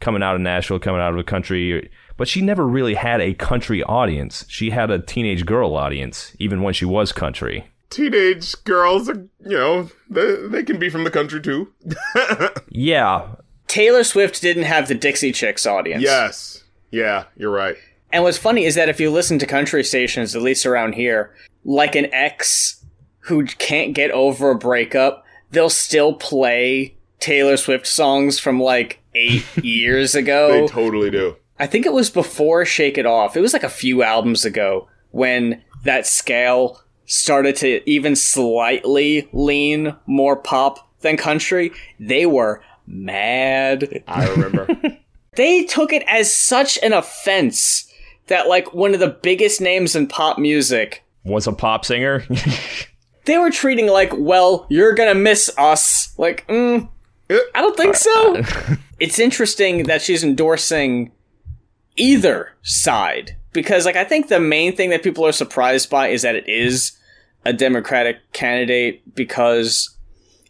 coming out of Nashville, coming out of the country, but she never really had a country audience. She had a teenage girl audience, even when she was country. Teenage girls are, you know, they, they can be from the country too. Yeah, Taylor Swift didn't have the Dixie Chicks audience. yes. Yeah, you're right. And what's funny is that if you listen to country stations, at least around here, like an ex who can't get over a breakup, they'll still play Taylor Swift songs from like eight years ago. They totally do. I think it was before Shake It Off. It was like a few albums ago when that scale started to even slightly lean more pop than country. They were mad. I remember. They took it as such an offense that like one of the biggest names in pop music was a pop singer. They were treating like, well, you're gonna miss us. Like, mm, I don't think so. it's interesting that she's endorsing either side because, like, I think the main thing that people are surprised by is that it is a Democratic candidate because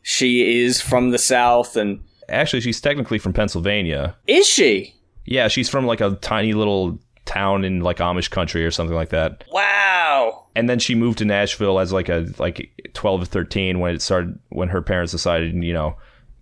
she is from the South and Actually, she's technically from Pennsylvania. is she? Yeah, she's from like a tiny little town in like Amish country or something like that. Wow. And then she moved to Nashville as like a like 12 or 13 when it started when her parents decided, you know,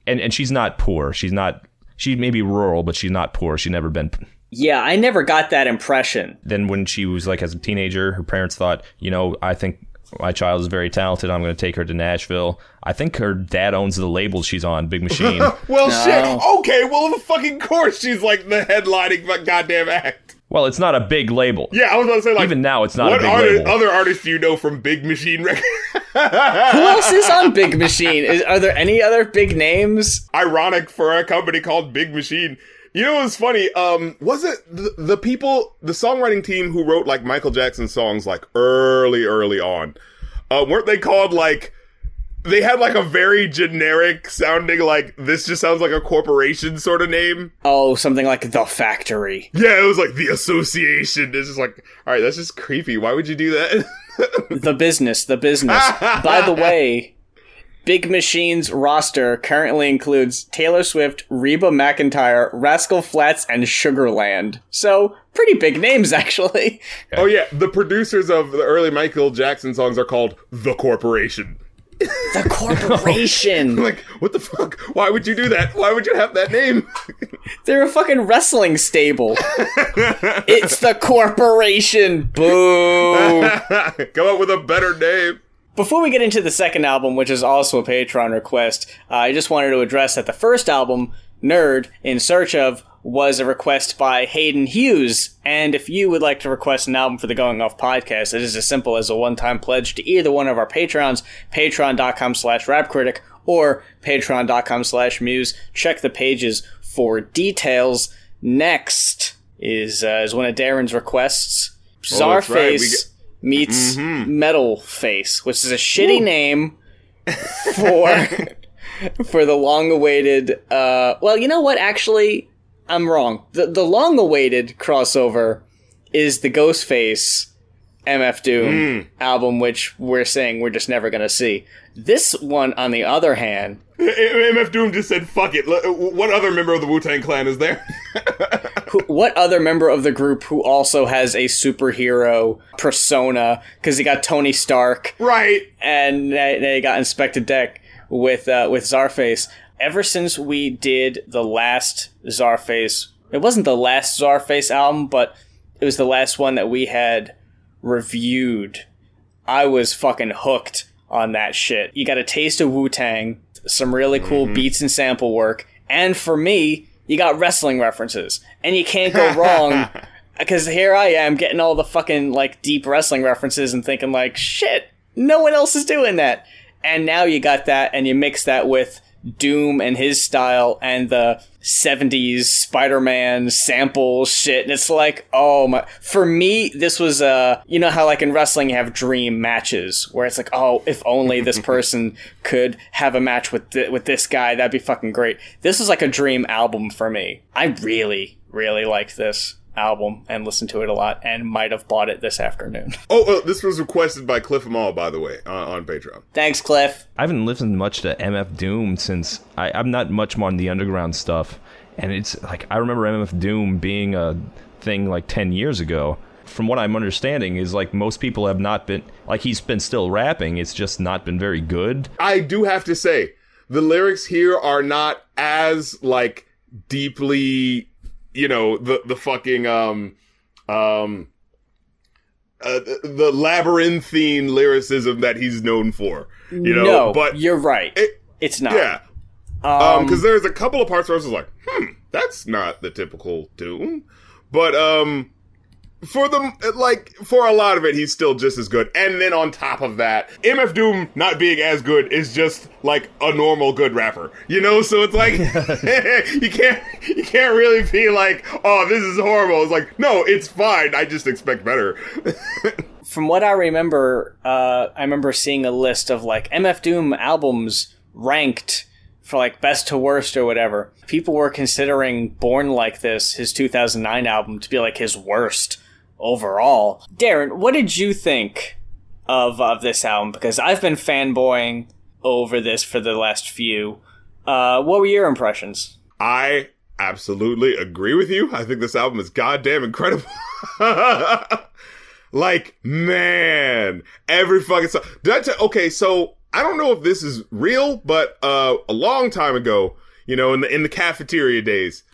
and and she's not poor. She's not she may be rural, but she's not poor. She's never been Yeah, I never got that impression. then when she was like as a teenager, her parents thought, you know, I think my child is very talented. I'm going to take her to Nashville. I think her dad owns the label she's on, Big Machine. well, No. shit. Okay, well, of fucking course she's like the headlining fuck- goddamn act. Well, it's not a big label. Yeah, I was about to say, like, Even now, it's not a what big arti- label. other artists do you know from Big Machine Records? Who else is on Big Machine? Is, are there any other big names? Ironic for a company called Big Machine. You know what's funny? Um, was it the, the people, the songwriting team who wrote like Michael Jackson songs like early, early on? Uh, weren't they called like? They had like a very generic sounding like this just sounds like a corporation sort of name. Oh, something like The Factory. Yeah, it was like the association. It's just like, all right, that's just creepy. Why would you do that? The Business. The Business. By the way, Big Machine's roster currently includes Taylor Swift, Reba McEntire, Rascal Flatts, and Sugarland. So, pretty big names, actually. oh yeah, the producers of the early Michael Jackson songs are called The Corporation. The corporation. Like, what the fuck? Why would you do that? Why would you have that name? They're a fucking wrestling stable. it's the corporation. Boo. Come up with a better name. Before we get into the second album, which is also a Patreon request, uh, I just wanted to address that the first album, N.E.R.D. in Search of, was a request by Hayden Hughes. And if you would like to request an album for the Going Off podcast, it is as simple as a one-time pledge to either one of our Patrons, patreon.com slash rapcritic or patreon.com slash muse. Check the pages for details. Next is, uh, is one of Darren's requests. Oh, right. Czarface get- meets Mm-hmm. Metal Face, which is a shitty name for for the long-awaited. Uh, well, you know what? Actually, I'm wrong. The the long-awaited crossover is the Ghostface MF Doom album, which we're saying we're just never gonna see. This one, on the other hand, MF Doom just said, fuck it. What other member of the Wu Tang Clan is there? who, what other member of the group who also has a superhero persona? Because you got Tony Stark, right. and they, they got Inspectah Deck with uh, with Czarface. Ever since we did the last Czarface, it wasn't the last Czarface album, but it was the last one that we had reviewed. I was fucking hooked on that shit. You got a taste of Wu Tang, some really cool beats and sample work, and for me, you got wrestling references, and you can't go wrong. Because here I am getting all the fucking like deep wrestling references and thinking like, shit, no one else is doing that. And now you got that, and you mix that with Doom and his style and the 70s Spider-Man sample shit. And it's like, oh my, for me, this was, uh, you know how like in wrestling you have dream matches where it's like, oh, if only this person could have a match with, th- with this guy, that'd be fucking great. This was like a dream album for me. I really, really like this album and listened to it a lot and might have bought it this afternoon. Oh, uh, this was requested by Cliff Amal, by the way, on, on Patreon. Thanks, Cliff. I haven't listened much to MF Doom since I, I'm not much more on the underground stuff, and it's like I remember MF Doom being a thing like ten years ago. From what I'm understanding, is like most people have not been like he's been still rapping. It's just not been very good. I do have to say, the lyrics here are not as like deeply, you know, the the fucking um um uh, the, the labyrinthine lyricism that he's known for. You know, no, but you're right. it- it's not. yeah, um, because there's a couple of parts where I was like, hmm, that's not the typical Doom, but um. For the like, for a lot of it, he's still just as good. And then on top of that, MF Doom not being as good is just like a normal good rapper, you know. So it's like you can't you can't really be like, oh, this is horrible. It's like, no, it's fine. I just expect better. From what I remember, uh, I remember seeing a list of like MF Doom albums ranked for like best to worst or whatever. People were considering Born Like This, his 2009 album, to be like his worst overall. Darren, what did you think of of this album? Because I've been fanboying over this for the last few. Uh, what were your impressions? I absolutely agree with you. I think this album is goddamn incredible. like, man, every fucking song. Did I tell, okay, so I don't know if this is real, but uh, a long time ago, you know, in the in the cafeteria days,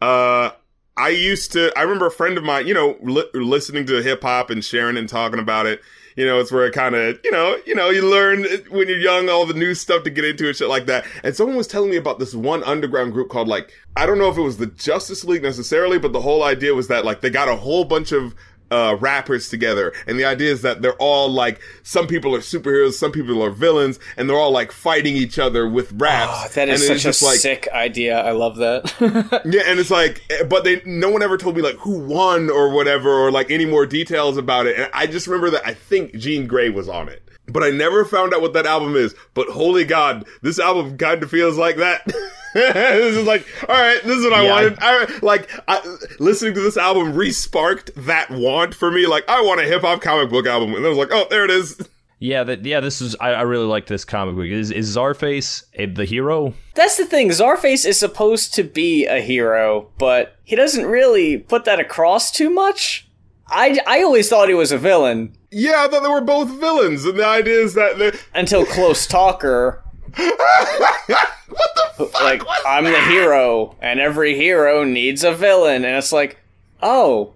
uh, I used to. I remember a friend of mine, you know, li- listening to hip hop and sharing and talking about it. You know, it's where it kind of, you know, you know, you learn when you're young all the new stuff to get into and shit like that. And someone was telling me about this one underground group called like, I don't know if it was the Justice League necessarily, but the whole idea was that like they got a whole bunch of uh, rappers together. And the idea is that they're all like, some people are superheroes, some people are villains, and they're all like fighting each other with raps. Oh, that is such a like, sick idea. I love that. yeah, and it's like, eh, but they, no one ever told me like who won or whatever, or like any more details about it. And I just remember that I think Jean Grey was on it, but I never found out what that album is. But holy God, this album kind of feels like that. this is like, all right, this is what I Yeah, I- wanted. I, like, I, listening to this album re-sparked that want for me. Like, I want a hip hop comic book album, and I was like, oh, there it is. Yeah, that yeah, this is I, I really like this comic book. Is is Czarface a, the hero? That's the thing. Czarface is supposed to be a hero, but he doesn't really put that across too much. I, I always thought he was a villain Yeah, I thought they were both villains, and the idea is that they, until Close Talker. What the fuck? Like I'm the hero, and every hero needs a villain, and it's like, oh,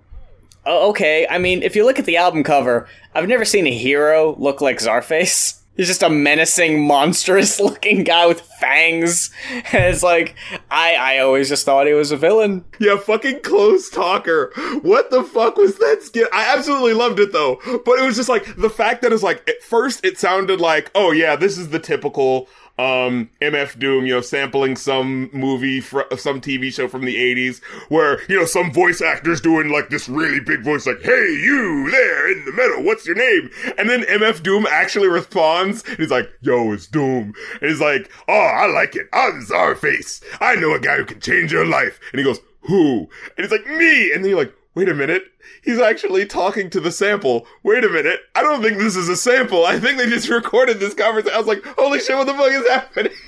oh, okay. I mean, if you look at the album cover, I've never seen a hero look like Czarface. He's just a menacing, monstrous looking guy with fangs. And it's like, I, I always just thought he was a villain. Yeah, fucking close talker. What the fuck was that skit? I absolutely loved it though. But it was just like the fact that it's like at first it sounded like, oh yeah, this is the typical um MF Doom, you know, sampling some movie fr- some TV show from the 80s where, you know, some voice actor's doing like this really big voice like, "Hey, you there in the middle, what's your name?" And then MF Doom actually responds and he's like, "Yo, it's Doom." And he's like, "Oh, I like it. I'm Czarface. I know a guy who can change your life." And he goes, "Who?" And he's like, "Me." And then you're like, "Wait a minute." He's actually talking to the sample. Wait a minute. I don't think this is a sample. I think they just recorded this conversation. I was like, holy shit, what the fuck is happening?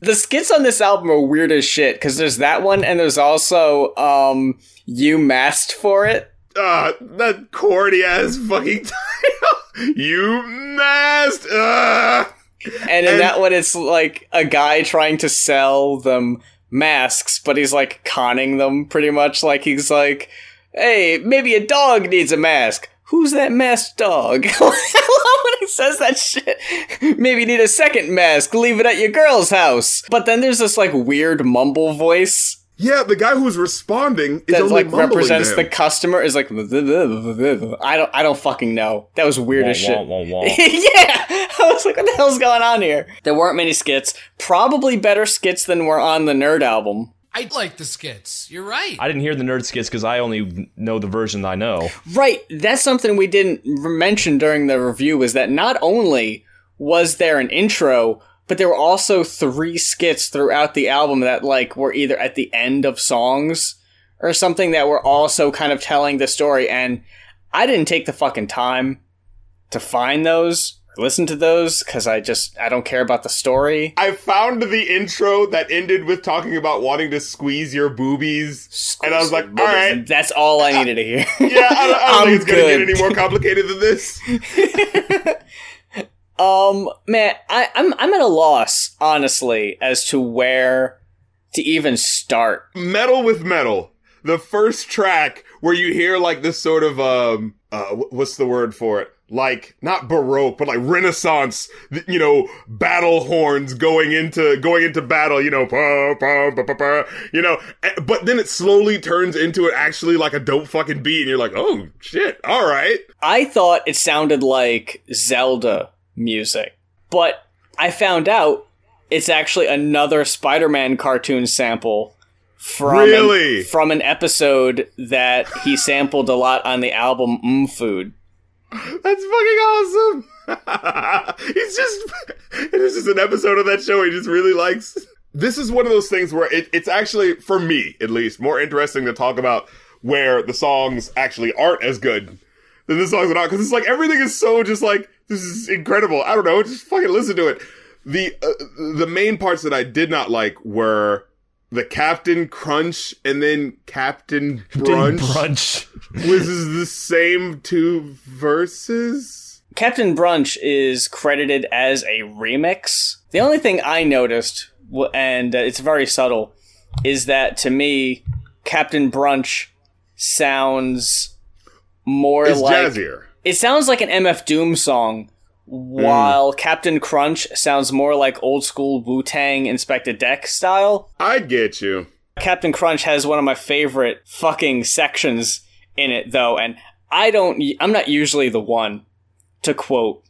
The skits on this album are weird as shit because there's that one and there's also um you masked for it. uh, that corny ass fucking title. you masked. Uh. And in And- that one it's like a guy trying to sell them masks, but he's like conning them pretty much like he's like, Hey, maybe a dog needs a mask. Who's that masked dog? I love when he says that shit. Maybe you need a second mask. Leave it at your girl's house. But then there's this like weird mumble voice Yeah, the guy who's responding is that only like represents to the customer is like I don't I don't fucking know. That was weird as shit. Wah, wah, wah, wah. yeah, I was like, what the hell's going on here? There weren't many skits. Probably better skits than were on the N.E.R.D. album. I like the skits. You're right. I didn't hear the nerd skits because I only know the version I know. Right, that's something we didn't mention during the review. Was that not only was there an intro, but there were also three skits throughout the album that like were either at the end of songs or something that were also kind of telling the story. And I didn't take the fucking time to find those, or listen to those, because I just I don't care about the story. I found the intro that ended with talking about wanting to squeeze your boobies, and I was like, all right, That's all I needed to hear. yeah, I don't, I don't think it's gonna get any more complicated than this. Um, man, I, I'm I'm at a loss, honestly, as to where to even start. metal with metal. The first track where you hear like this sort of um uh what's the word for it? Like not baroque, but like Renaissance, you know, battle horns going into going into battle, you know, you know. eh, But then it slowly turns into it actually like a dope fucking beat, and you're like, oh shit, all right. I thought it sounded like Zelda music, but I found out it's actually another Spider-Man cartoon sample from Really? an, from an episode that he sampled a lot on the album Mm Food. That's fucking awesome. He's just, it is just an episode of that show he just really likes. This is one of those things where it, it's actually, for me at least, more interesting to talk about where the songs actually aren't as good than the songs are not. Cause it's like everything is so just like, this is incredible. I don't know, just fucking listen to it. The, uh, the main parts that I did not like were the Captain Crunch and then Captain Brunch. Brunch. Was this the same two verses? Captain Brunch is credited as a remix. The only thing I noticed, and uh, it's very subtle, is that to me, Captain Brunch sounds more It's like jazzier. it sounds like an MF Doom song, Hmm. while Captain Crunch sounds more like old school Wu Tang Inspectah Deck style. I get you. Captain Crunch has one of my favorite fucking sections in it though, and I don't I'm not usually the one to quote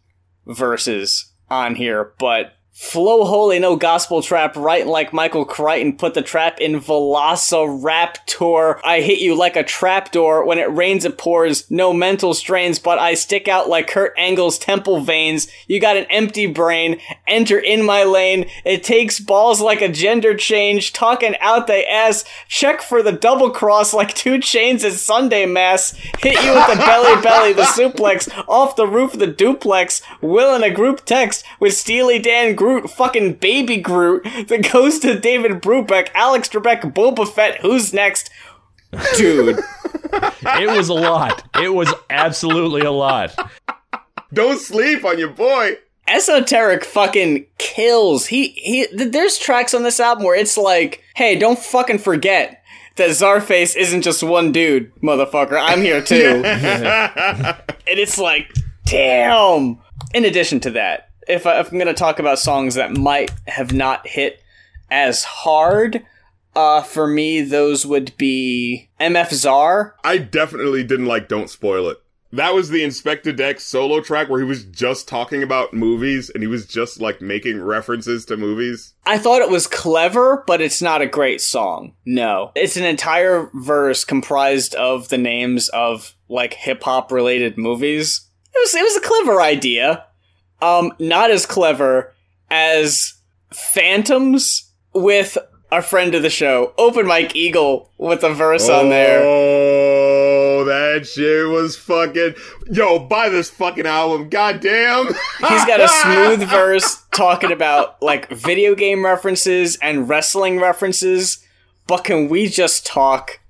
verses on here, but Flow holy, no gospel trap, writing like Michael Crichton, put the trap in Velociraptor. I hit you like a trapdoor. When it rains, it pours. No mental strains, but I stick out like Kurt Angle's temple veins. You got an empty brain. Enter in my lane. It takes balls like a gender change. Talking out the ass. Check for the double cross like two chains at Sunday Mass. Hit you with the belly belly, the suplex. Off the roof of the duplex. Will in a group text with Steely Dan Groot, fucking baby Groot. that goes to David Brubeck, Alex Trebek, Boba Fett. Who's next? Dude. It was a lot. It was absolutely a lot. Don't sleep on your boy. Esoteric fucking kills. He he. th- There's tracks on this album where it's like, hey, don't fucking forget that Czarface isn't just one dude, motherfucker. I'm here too. and it's like, damn. in addition to that, if, I, if I'm going to talk about songs that might have not hit as hard, uh, for me, those would be MF Czar. I definitely didn't like Don't Spoil It. That was the Inspectah Deck solo track where he was just talking about movies and he was just like making references to movies. I thought it was clever, but it's not a great song. No. It's an entire verse comprised of the names of like hip hop related movies. It was it was a clever idea. Um not as clever as Phantoms with our friend of the show, Open Mike Eagle with a verse on there. Oh, that shit was fucking. Yo, buy this fucking album. Goddamn. He's got a smooth verse talking about like video game references and wrestling references. But can we just talk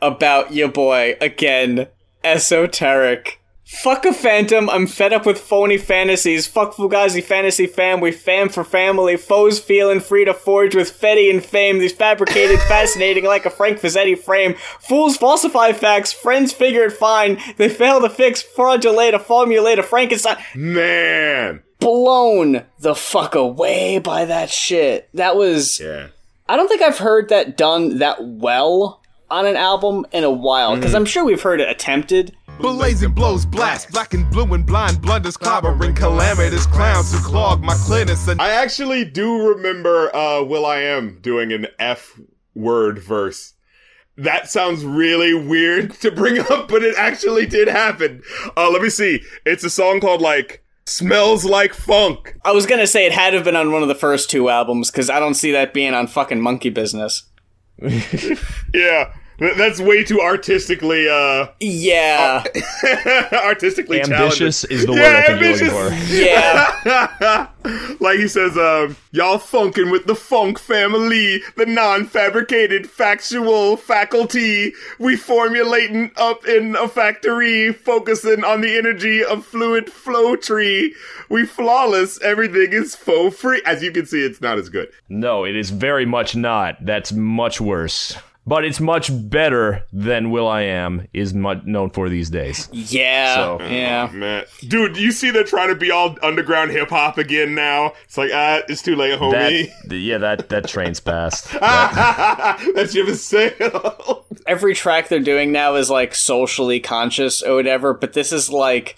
about your boy again, esoteric? Fuck a phantom, I'm fed up with phony fantasies. Fuck Fugazi fantasy fam, we fam for family. Foes feeling free to forge with fetty and fame. These fabricated, fascinating like a Frank Frazetta frame. Fools falsify facts, friends figure it fine. They fail to fix, fraudulate a formulate a Frankenstein. Man. Blown the fuck away by that shit. That was. Yeah. I don't think I've heard that done that well on an album in a while, because mm-hmm. I'm sure we've heard it attempted. Blazing blows blast, black and blue and blind blunders clobbering calamitous clowns who clog my clinics and I actually do remember uh will.i.am doing an F word verse. That sounds really weird to bring up, but it actually did happen. Uh let me see. It's a song called like Smells Like Funk. I was gonna say it had to have been on one of the first two albums, because I don't see that being on fucking Monkey Business. Yeah. Th- That's way too artistically uh Yeah. artistically Ambitious challenging. is the word Yeah, I think you're looking for. yeah. like he says, um, y'all funkin' with the funk family, the non-fabricated factual faculty. We formulating up in a factory, focusing on the energy of fluid flow tree. We flawless, everything is faux free. As you can see, it's not as good. No, it is very much not. That's much worse. But it's much better than will.i.am is mu- known for these days. Yeah. So- yeah. Man, dude, you see they're trying to be all underground hip hop again now. It's like, ah, it's too late, homie. That, yeah, that that train's passed. that ship is sailed. Every track they're doing now is like socially conscious or whatever, but this is like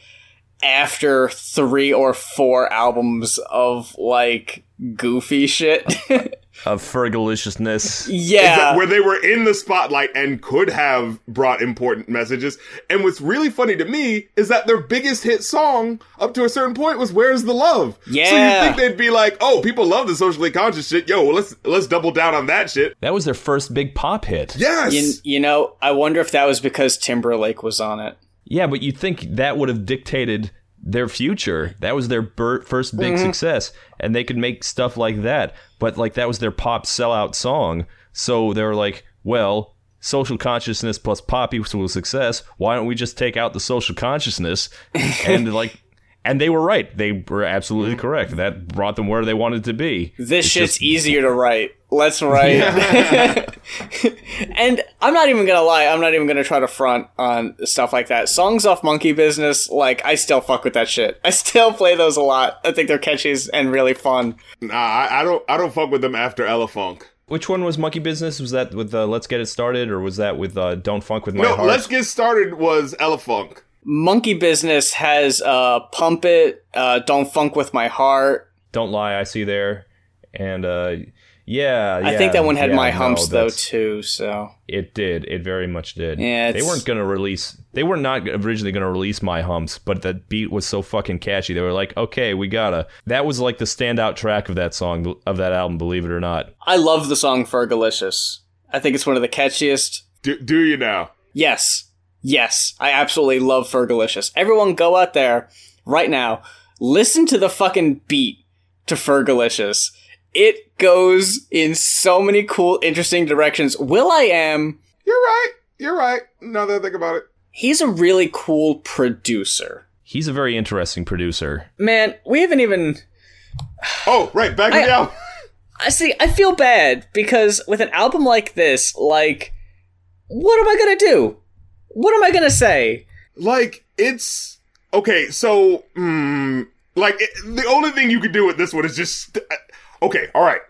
after three or four albums of like goofy shit. Of fergalicious. yeah. Exact- where they were in the spotlight and could have brought important messages. And what's really funny to me is that their biggest hit song up to a certain point was "Where's the Love." Yeah. So you think they'd be like, "Oh, people love the socially conscious shit. Yo, well, let's let's double down on that shit." That was their first big pop hit. Yes. you, you know, I wonder if that was because Timberlake was on it. Yeah, but you'd think that would have dictated their future. That was their first big mm-hmm. success, and they could make stuff like that. But like that was their pop sellout song, so they were like, "Well, social consciousness plus pop equals success. Why don't we just take out the social consciousness?" and like, and they were right. They were absolutely correct. That brought them where they wanted to be. This It's shit's just- easier to write. Let's write. and I'm not even gonna lie. I'm not even gonna try to front on stuff like that. Songs off Monkey Business, like I still fuck with that shit. I still play those a lot. I think they're catchy and really fun. Nah, I, I don't. I don't fuck with them after Elephunk. Which one was Monkey Business? Was that with uh, Let's Get It Started, or was that with uh, Don't Funk with My No, Heart? let's get started. Was Elephunk? Monkey Business has uh, Pump It, uh, Don't Funk with My Heart. Don't lie, I see there, and uh, yeah, I yeah, think that one had yeah, My no, Humps though too. So It did. It very much did. Yeah, they weren't gonna release. They were not originally gonna release My Humps, but the beat was so fucking catchy. They were like, okay, we gotta. That was like the standout track of that song of that album. Believe it or not. I love the song Fergalicious. I think it's one of the catchiest. Do, do you now? Yes. Yes. I absolutely love Fergalicious. Everyone go out there right now. Listen to the fucking beat to Fergalicious. It goes in so many cool, interesting directions. will.i.am, You're right. You're right. Now that I think about it. he's a really cool producer. He's a very interesting producer. Man, we haven't even. Oh, right. Back I- me out. I see. I feel bad because with an album like this, like, what am I gonna do? What am I gonna say? like it's okay so mm, Like it, the only thing you could do with this one is just okay. All right,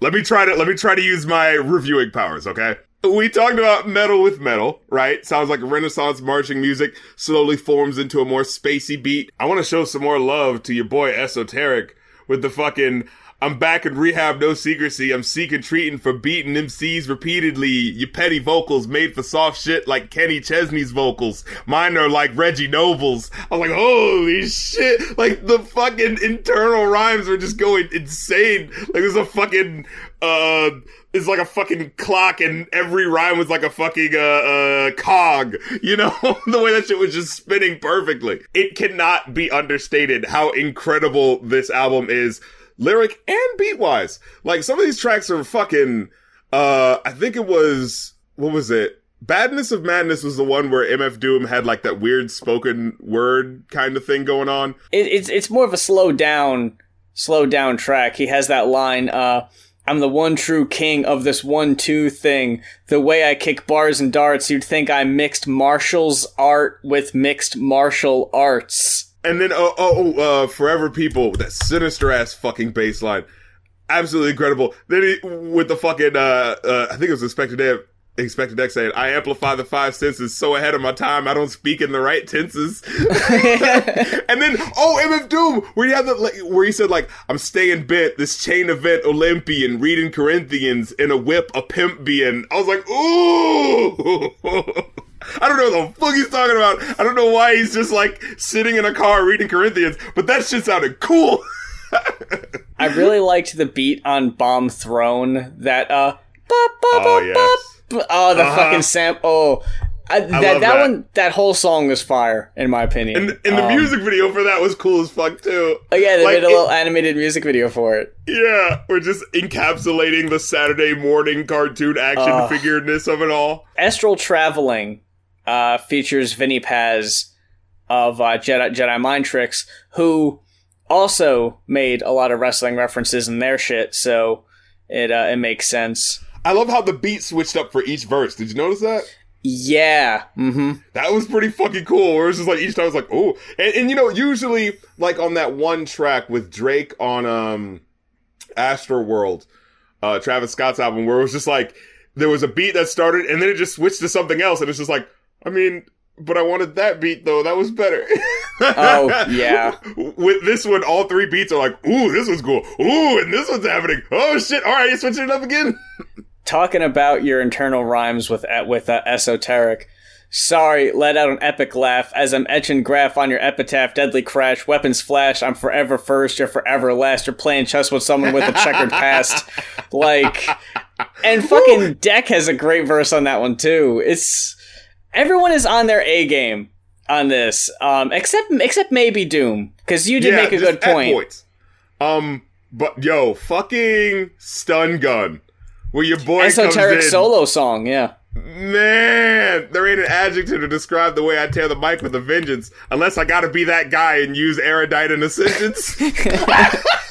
let me try to let me try to use my reviewing powers. Okay, we talked about metal with metal, right? Sounds like Renaissance marching music slowly forms into a more spacey beat. I want to show some more love to your boy Esoteric with the fucking. I'm back in rehab, no secrecy. I'm seeking treating for beating MCs repeatedly. You petty vocals made for soft shit like Kenny Chesney's vocals. Mine are like Reggie Noble's. I was like, holy shit. Like the fucking internal rhymes were just going insane. Like there's a fucking, uh, it's like a fucking clock and every rhyme was like a fucking, uh, uh, cog. You know, the way that shit was just spinning perfectly. It cannot be understated how incredible this album is lyric and beat wise. Like some of these tracks are fucking, uh, I think it was, what was it? Badness of Madness was the one where MF Doom had like that weird spoken word kind of thing going on. It, it's it's more of a slow down, slow down track. He has that line, uh, I'm the one true king of this one two thing. The way I kick bars and darts, you'd think I mixed martial's art with mixed martial arts. And then, oh, oh, oh uh, Forever People, with that sinister ass fucking bass line. Absolutely incredible. Then he, with the fucking, uh, uh, I think it was Expected X, Expected X saying, I amplify the five senses so ahead of my time, I don't speak in the right tenses. and then, oh, MF Doom, where he had the, like, where he said, like, I'm staying bent, this chain event Olympian, reading Corinthians, in a whip, a pimp being. I was like, ooh! I don't know what the fuck he's talking about. I don't know why he's just like sitting in a car reading Corinthians, but that shit sounded cool. I really liked the beat on Bomb Thrown. That uh, oh yes, oh the uh-huh. fucking sam. Oh, I, that, that, that one, that whole song was fire, in my opinion. And, and the um, music video for that was cool as fuck too. Oh yeah, they like, made a little it, animated music video for it. Yeah, we're just encapsulating the Saturday morning cartoon action uh, figureness of it all. Astral traveling uh, features Vinnie Paz of uh, Jedi, Jedi Mind Tricks, who also made a lot of wrestling references in their shit, so it uh, it makes sense. I love how the beat switched up for each verse. Did you notice that? Yeah. Mm-hmm. That was pretty fucking cool. Where it's just like each time I was like, oh, and, and you know, usually like on that one track with Drake on um Astroworld, uh Travis Scott's album, where it was just like there was a beat that started and then it just switched to something else, and it's just like, I mean, but I wanted that beat though. That was better. oh yeah. With this one, all three beats are like, ooh, this was cool. Ooh, and this one's happening. Oh shit! All right, you switching it up again. Talking about your internal rhymes with with uh, esoteric. Sorry, let out an epic laugh as I'm etching graph on your epitaph. Deadly crash, weapons flash. I'm forever first. You're forever last. You're playing chess with someone with a checkered past. Like, and fucking Deck has a great verse on that one too. It's everyone is on their A game on this, um, except except maybe Doom because you did yeah, make a good point. Points. Um, but yo, fucking stun gun, where your boy esoteric comes in, solo song, yeah. Man, there ain't an adjective to describe the way I tear the mic with a vengeance, unless I gotta be that guy and use erudite and a sentence.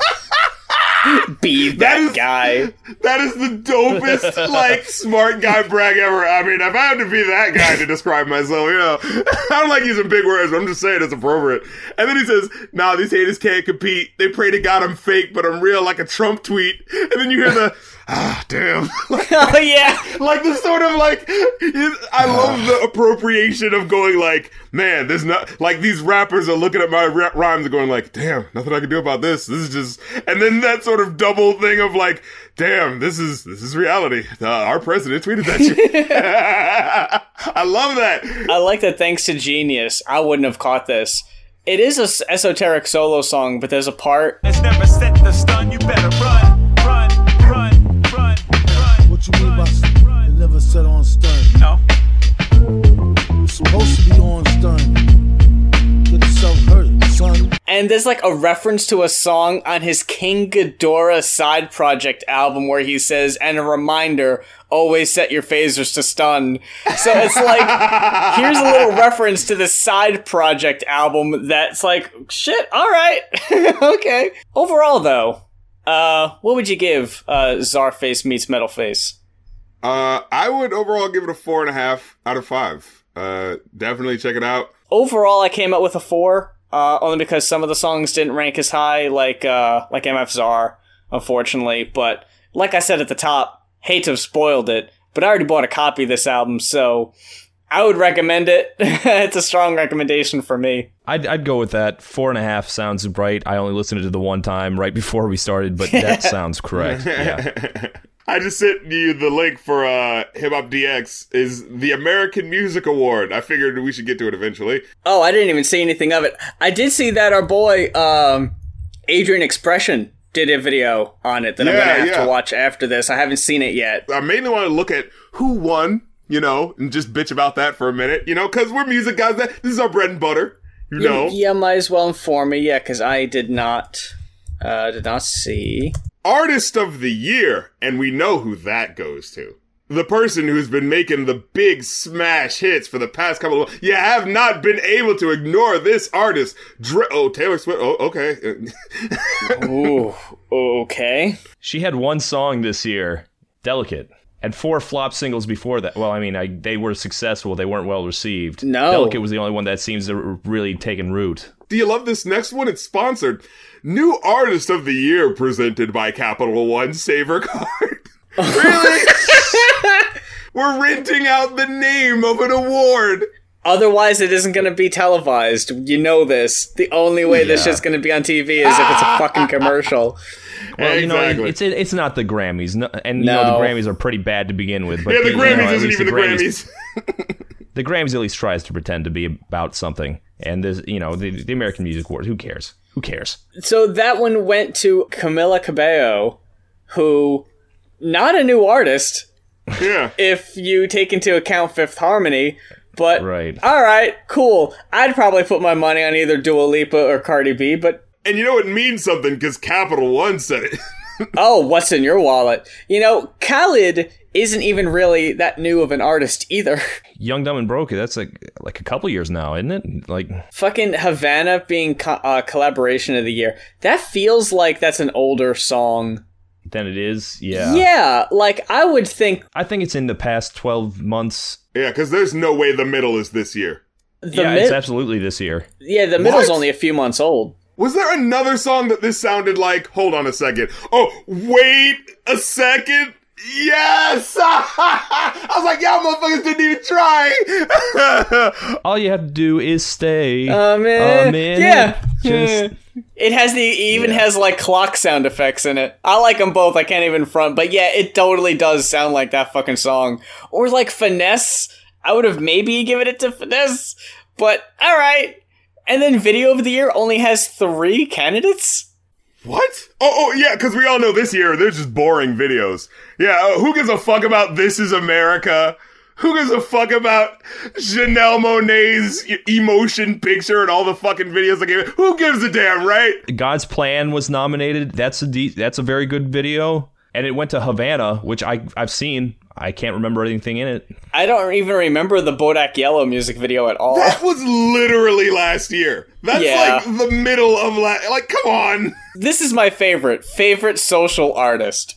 be that, that is, guy. That is the dopest, like, smart guy brag ever. I mean, if I had to be that guy to describe myself, you know, I don't like using big words, but I'm just saying it's appropriate. And then he says, nah, these haters can't compete. They pray to God I'm fake, but I'm real like a Trump tweet. And then you hear the, ah, damn. like, oh, yeah. Like the sort of like, I love the appropriation of going like, man, there's not, like these rappers are looking at my rhymes and going like, damn, nothing I can do about this. This is just, and then that sort of double thing of like, damn, this is, this is reality. Uh, our president tweeted that shit. I love that. I like that thanks to Genius, I wouldn't have caught this. It is a esoteric solo song, but there's a part. It's never set the stun, you better run. And there's like a reference to a song on his King Geedorah side project album where he says, and a reminder, always set your phasers to stun. So it's like, here's a little reference to the side project album that's like, shit, alright. okay. Overall though, uh, what would you give uh, Czarface meets Metalface? Uh, I would overall give it a four and a half out of five. Uh, definitely check it out. Overall, I came up with a four. Uh, only because some of the songs didn't rank as high, like uh, like MF Czar, unfortunately. But like I said at the top, hate to have spoiled it, but I already bought a copy of this album, so I would recommend it. it's a strong recommendation for me. I'd, I'd go with that. Four and a half sounds right. I only listened to it the one time right before we started, but that sounds correct. Yeah. I just sent you the link for uh, Hip Hop DX is the American Music Award. I figured we should get to it eventually. Oh, I didn't even see anything of it. I did see that our boy um, Adrian Expression did a video on it that I'm gonna have yeah. to watch after this. I haven't seen it yet. I mainly want to look at who won, you know, and just bitch about that for a minute, you know, because we're music guys. That this is our bread and butter, you know. Yeah, might as well inform me. Yeah, because I did not uh, did not see. Artist of the Year, and we know who that goes to. The person who's been making the big smash hits for the past couple of you have not been able to ignore this artist. Dre- oh, Taylor Swift. Oh, okay. Ooh, okay. She had one song this year, Delicate, and four flop singles before that. Well, I mean, I, they were successful. They weren't well received. No. Delicate was the only one that seems to r- really taken root. Do you love this next one? It's sponsored. New Artist of the Year presented by Capital One Saver Card. really? We're renting out the name of an award. Otherwise, it isn't going to be televised. You know this. The only way this Yeah. shit's going to be on TV is if it's a fucking commercial. Well, you know, Exactly. it's it, it's not the Grammys, no, and you know the Grammys are pretty bad to begin with. But Yeah, the you know, Grammys isn't least even the Grammys. The Grammys at least tries to pretend to be about something, and there's you know the, the American Music Awards. Who cares? Who cares? So that one went to Camila Cabello, who, not a new artist, yeah. if you take into account Fifth Harmony. But Right. all right, cool. I'd probably put my money on either Dua Lipa or Cardi B. But And you know it means something because Capital One said it. oh, what's in your wallet? You know, Khalid isn't even really that new of an artist either. Young, Dumb, and Broke. That's like like a couple years now, isn't it? Like Fucking Havana being co- uh, collaboration of the year. That feels like that's an older song. than it is. Yeah. Yeah, like I would think I think it's in the past twelve months. yeah, because there's no way the middle is this year. the yeah, mid- it's absolutely this year. yeah the middle's What? only a few months old. Was there another song that this sounded like? Hold on a second. Oh, wait a second. Yes! I was like, y'all motherfuckers didn't even try. All you have to do is stay. Um, a minute. yeah. Just It has the it even has like clock sound effects in it. I like them both. I can't even front, but yeah, it totally does sound like that fucking song. Or like finesse. I would have maybe given it to finesse, but all right. And then video of the year only has three candidates. what? Oh, oh, yeah, because we all know this year they're just boring videos. Yeah, uh, who gives a fuck about This Is America? Who gives a fuck about Janelle Monáe's emotion picture and all the fucking videos they gave? Who gives a damn, right? God's Plan was nominated. That's a de- that's a very good video, and it went to Havana, which I I've seen. I can't remember anything in it. I don't even remember the Bodak Yellow music video at all. That was literally last year. That's Yeah. like the middle of last. Like, come on. this is my favorite favorite social artist.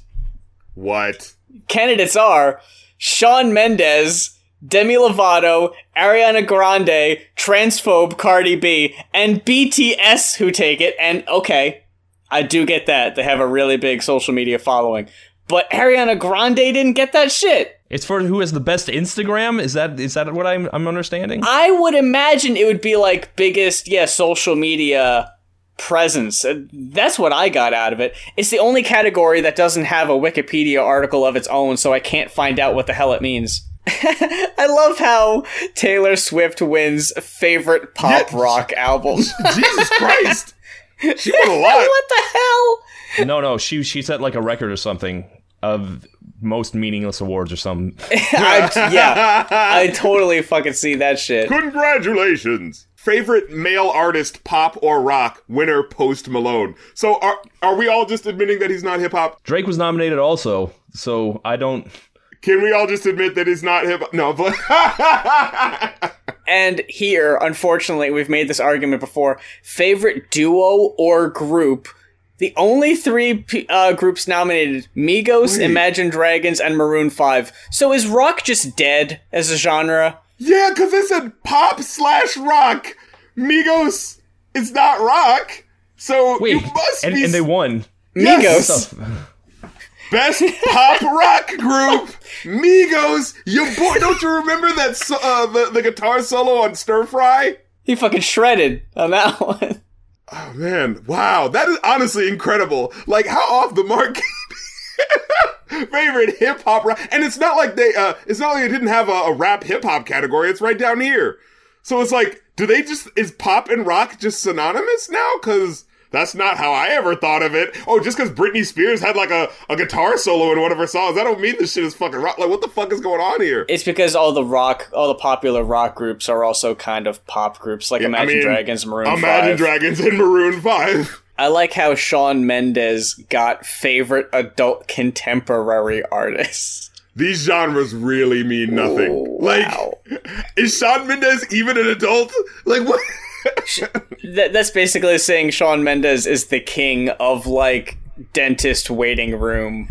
What? candidates are Shawn Mendes, Demi Lovato, Ariana Grande, transphobe Cardi B, and BTS who take it. And okay, I do get that. They have a really big social media following. But Ariana Grande didn't get that shit. It's for who has the best Instagram. Is that is that what I'm I'm understanding? I would imagine it would be like biggest, yeah, social media presence. Uh, That's what I got out of it. It's the only category that doesn't have a Wikipedia article of its own, so I can't find out what the hell it means. I love how Taylor Swift wins favorite pop rock album. Jesus Christ. She won a lot. what the hell? no, no. She she set like a record or something of most meaningless awards or something. I, yeah, I totally fucking see that shit. Congratulations. Favorite male artist, pop or rock, winner Post Malone. So are are we all just admitting that he's not hip hop? Drake was nominated also, so I don't. Can we all just admit that he's not hip hop? No, but And here, unfortunately, we've made this argument before. Favorite duo or group? The only three uh, groups nominated: Migos, Wait. Imagine Dragons, and Maroon Five. So is rock just dead as a genre? yeah, because they said pop slash rock. Migos, It's not rock. So Wait, you must and, be and they won. Yes. Migos. best pop rock group. Migos, You boy. Don't you remember that uh, the the guitar solo on Stir Fry? He fucking shredded on that one. Oh man, wow, that is honestly incredible. Like how off the mark. Favorite hip hop rock, and it's not like they. uh It's not like they didn't have a, a rap hip hop category. It's right down here. So it's like, do they just is pop and rock just synonymous now? Because that's not how I ever thought of it. Oh, just because Britney Spears had like a, a guitar solo in one of her songs, that don't mean this shit is fucking rock. Like, what the fuck is going on here? It's because all the rock, all the popular rock groups are also kind of pop groups, like Yeah, I Imagine mean, Dragons, Maroon Imagine 5. Dragons and Maroon Five. I like how Shawn Mendes got favorite adult contemporary artists. These genres really mean nothing. Oh, like, wow. is Shawn Mendes even an adult? Like, what? That, that's basically saying Shawn Mendes is the king of like dentist waiting room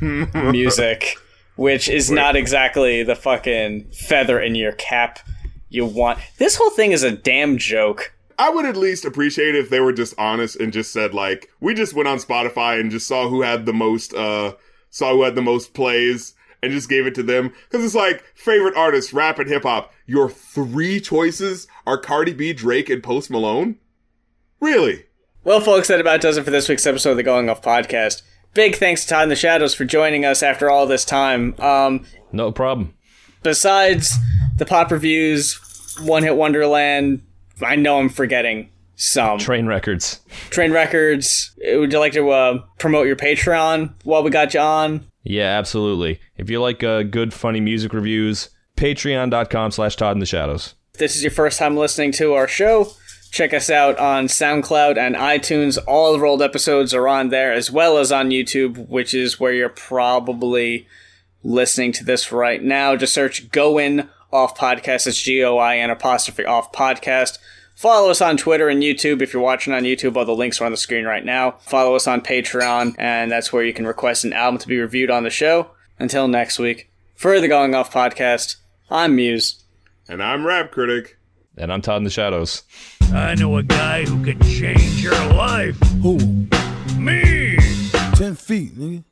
music, which is not exactly the fucking feather in your cap you want. This whole thing is a damn joke. I would at least appreciate it if they were just honest and just said like, we just went on Spotify and just saw who had the most, uh, saw who had the most plays and just gave it to them. Cause it's like, favorite artists, rap and hip hop. Your three choices are Cardi B, Drake, and Post Malone? Really? Well, folks, that about does it for this week's episode of the Going Off podcast. Big thanks to Todd in the Shadows for joining us after all this time. Um, No problem. besides the pop reviews, One Hit Wonderland, I know I'm forgetting some. Trainwreckords. Train Records, uh, would you like to uh, promote your Patreon while we got you on? Yeah, absolutely. If you like uh, good, funny music reviews, patreon.com slash Todd in the Shadows. This is your first time listening to our show, check us out on SoundCloud and iTunes. All the rolled episodes are on there, as well as on YouTube, which is where you're probably listening to this right now. Just search Goin Off Podcast. It's G O I N apostrophe off podcast. Follow us on Twitter and YouTube. If you're watching on YouTube, all the links are on the screen right now. Follow us on Patreon, and that's where you can request an album to be reviewed on the show. Until next week, for the Going Off Podcast, I'm Muse. And I'm Rap Critic. And I'm Todd in the Shadows. I know a guy who can change your life. Who? Me! Ten feet, nigga.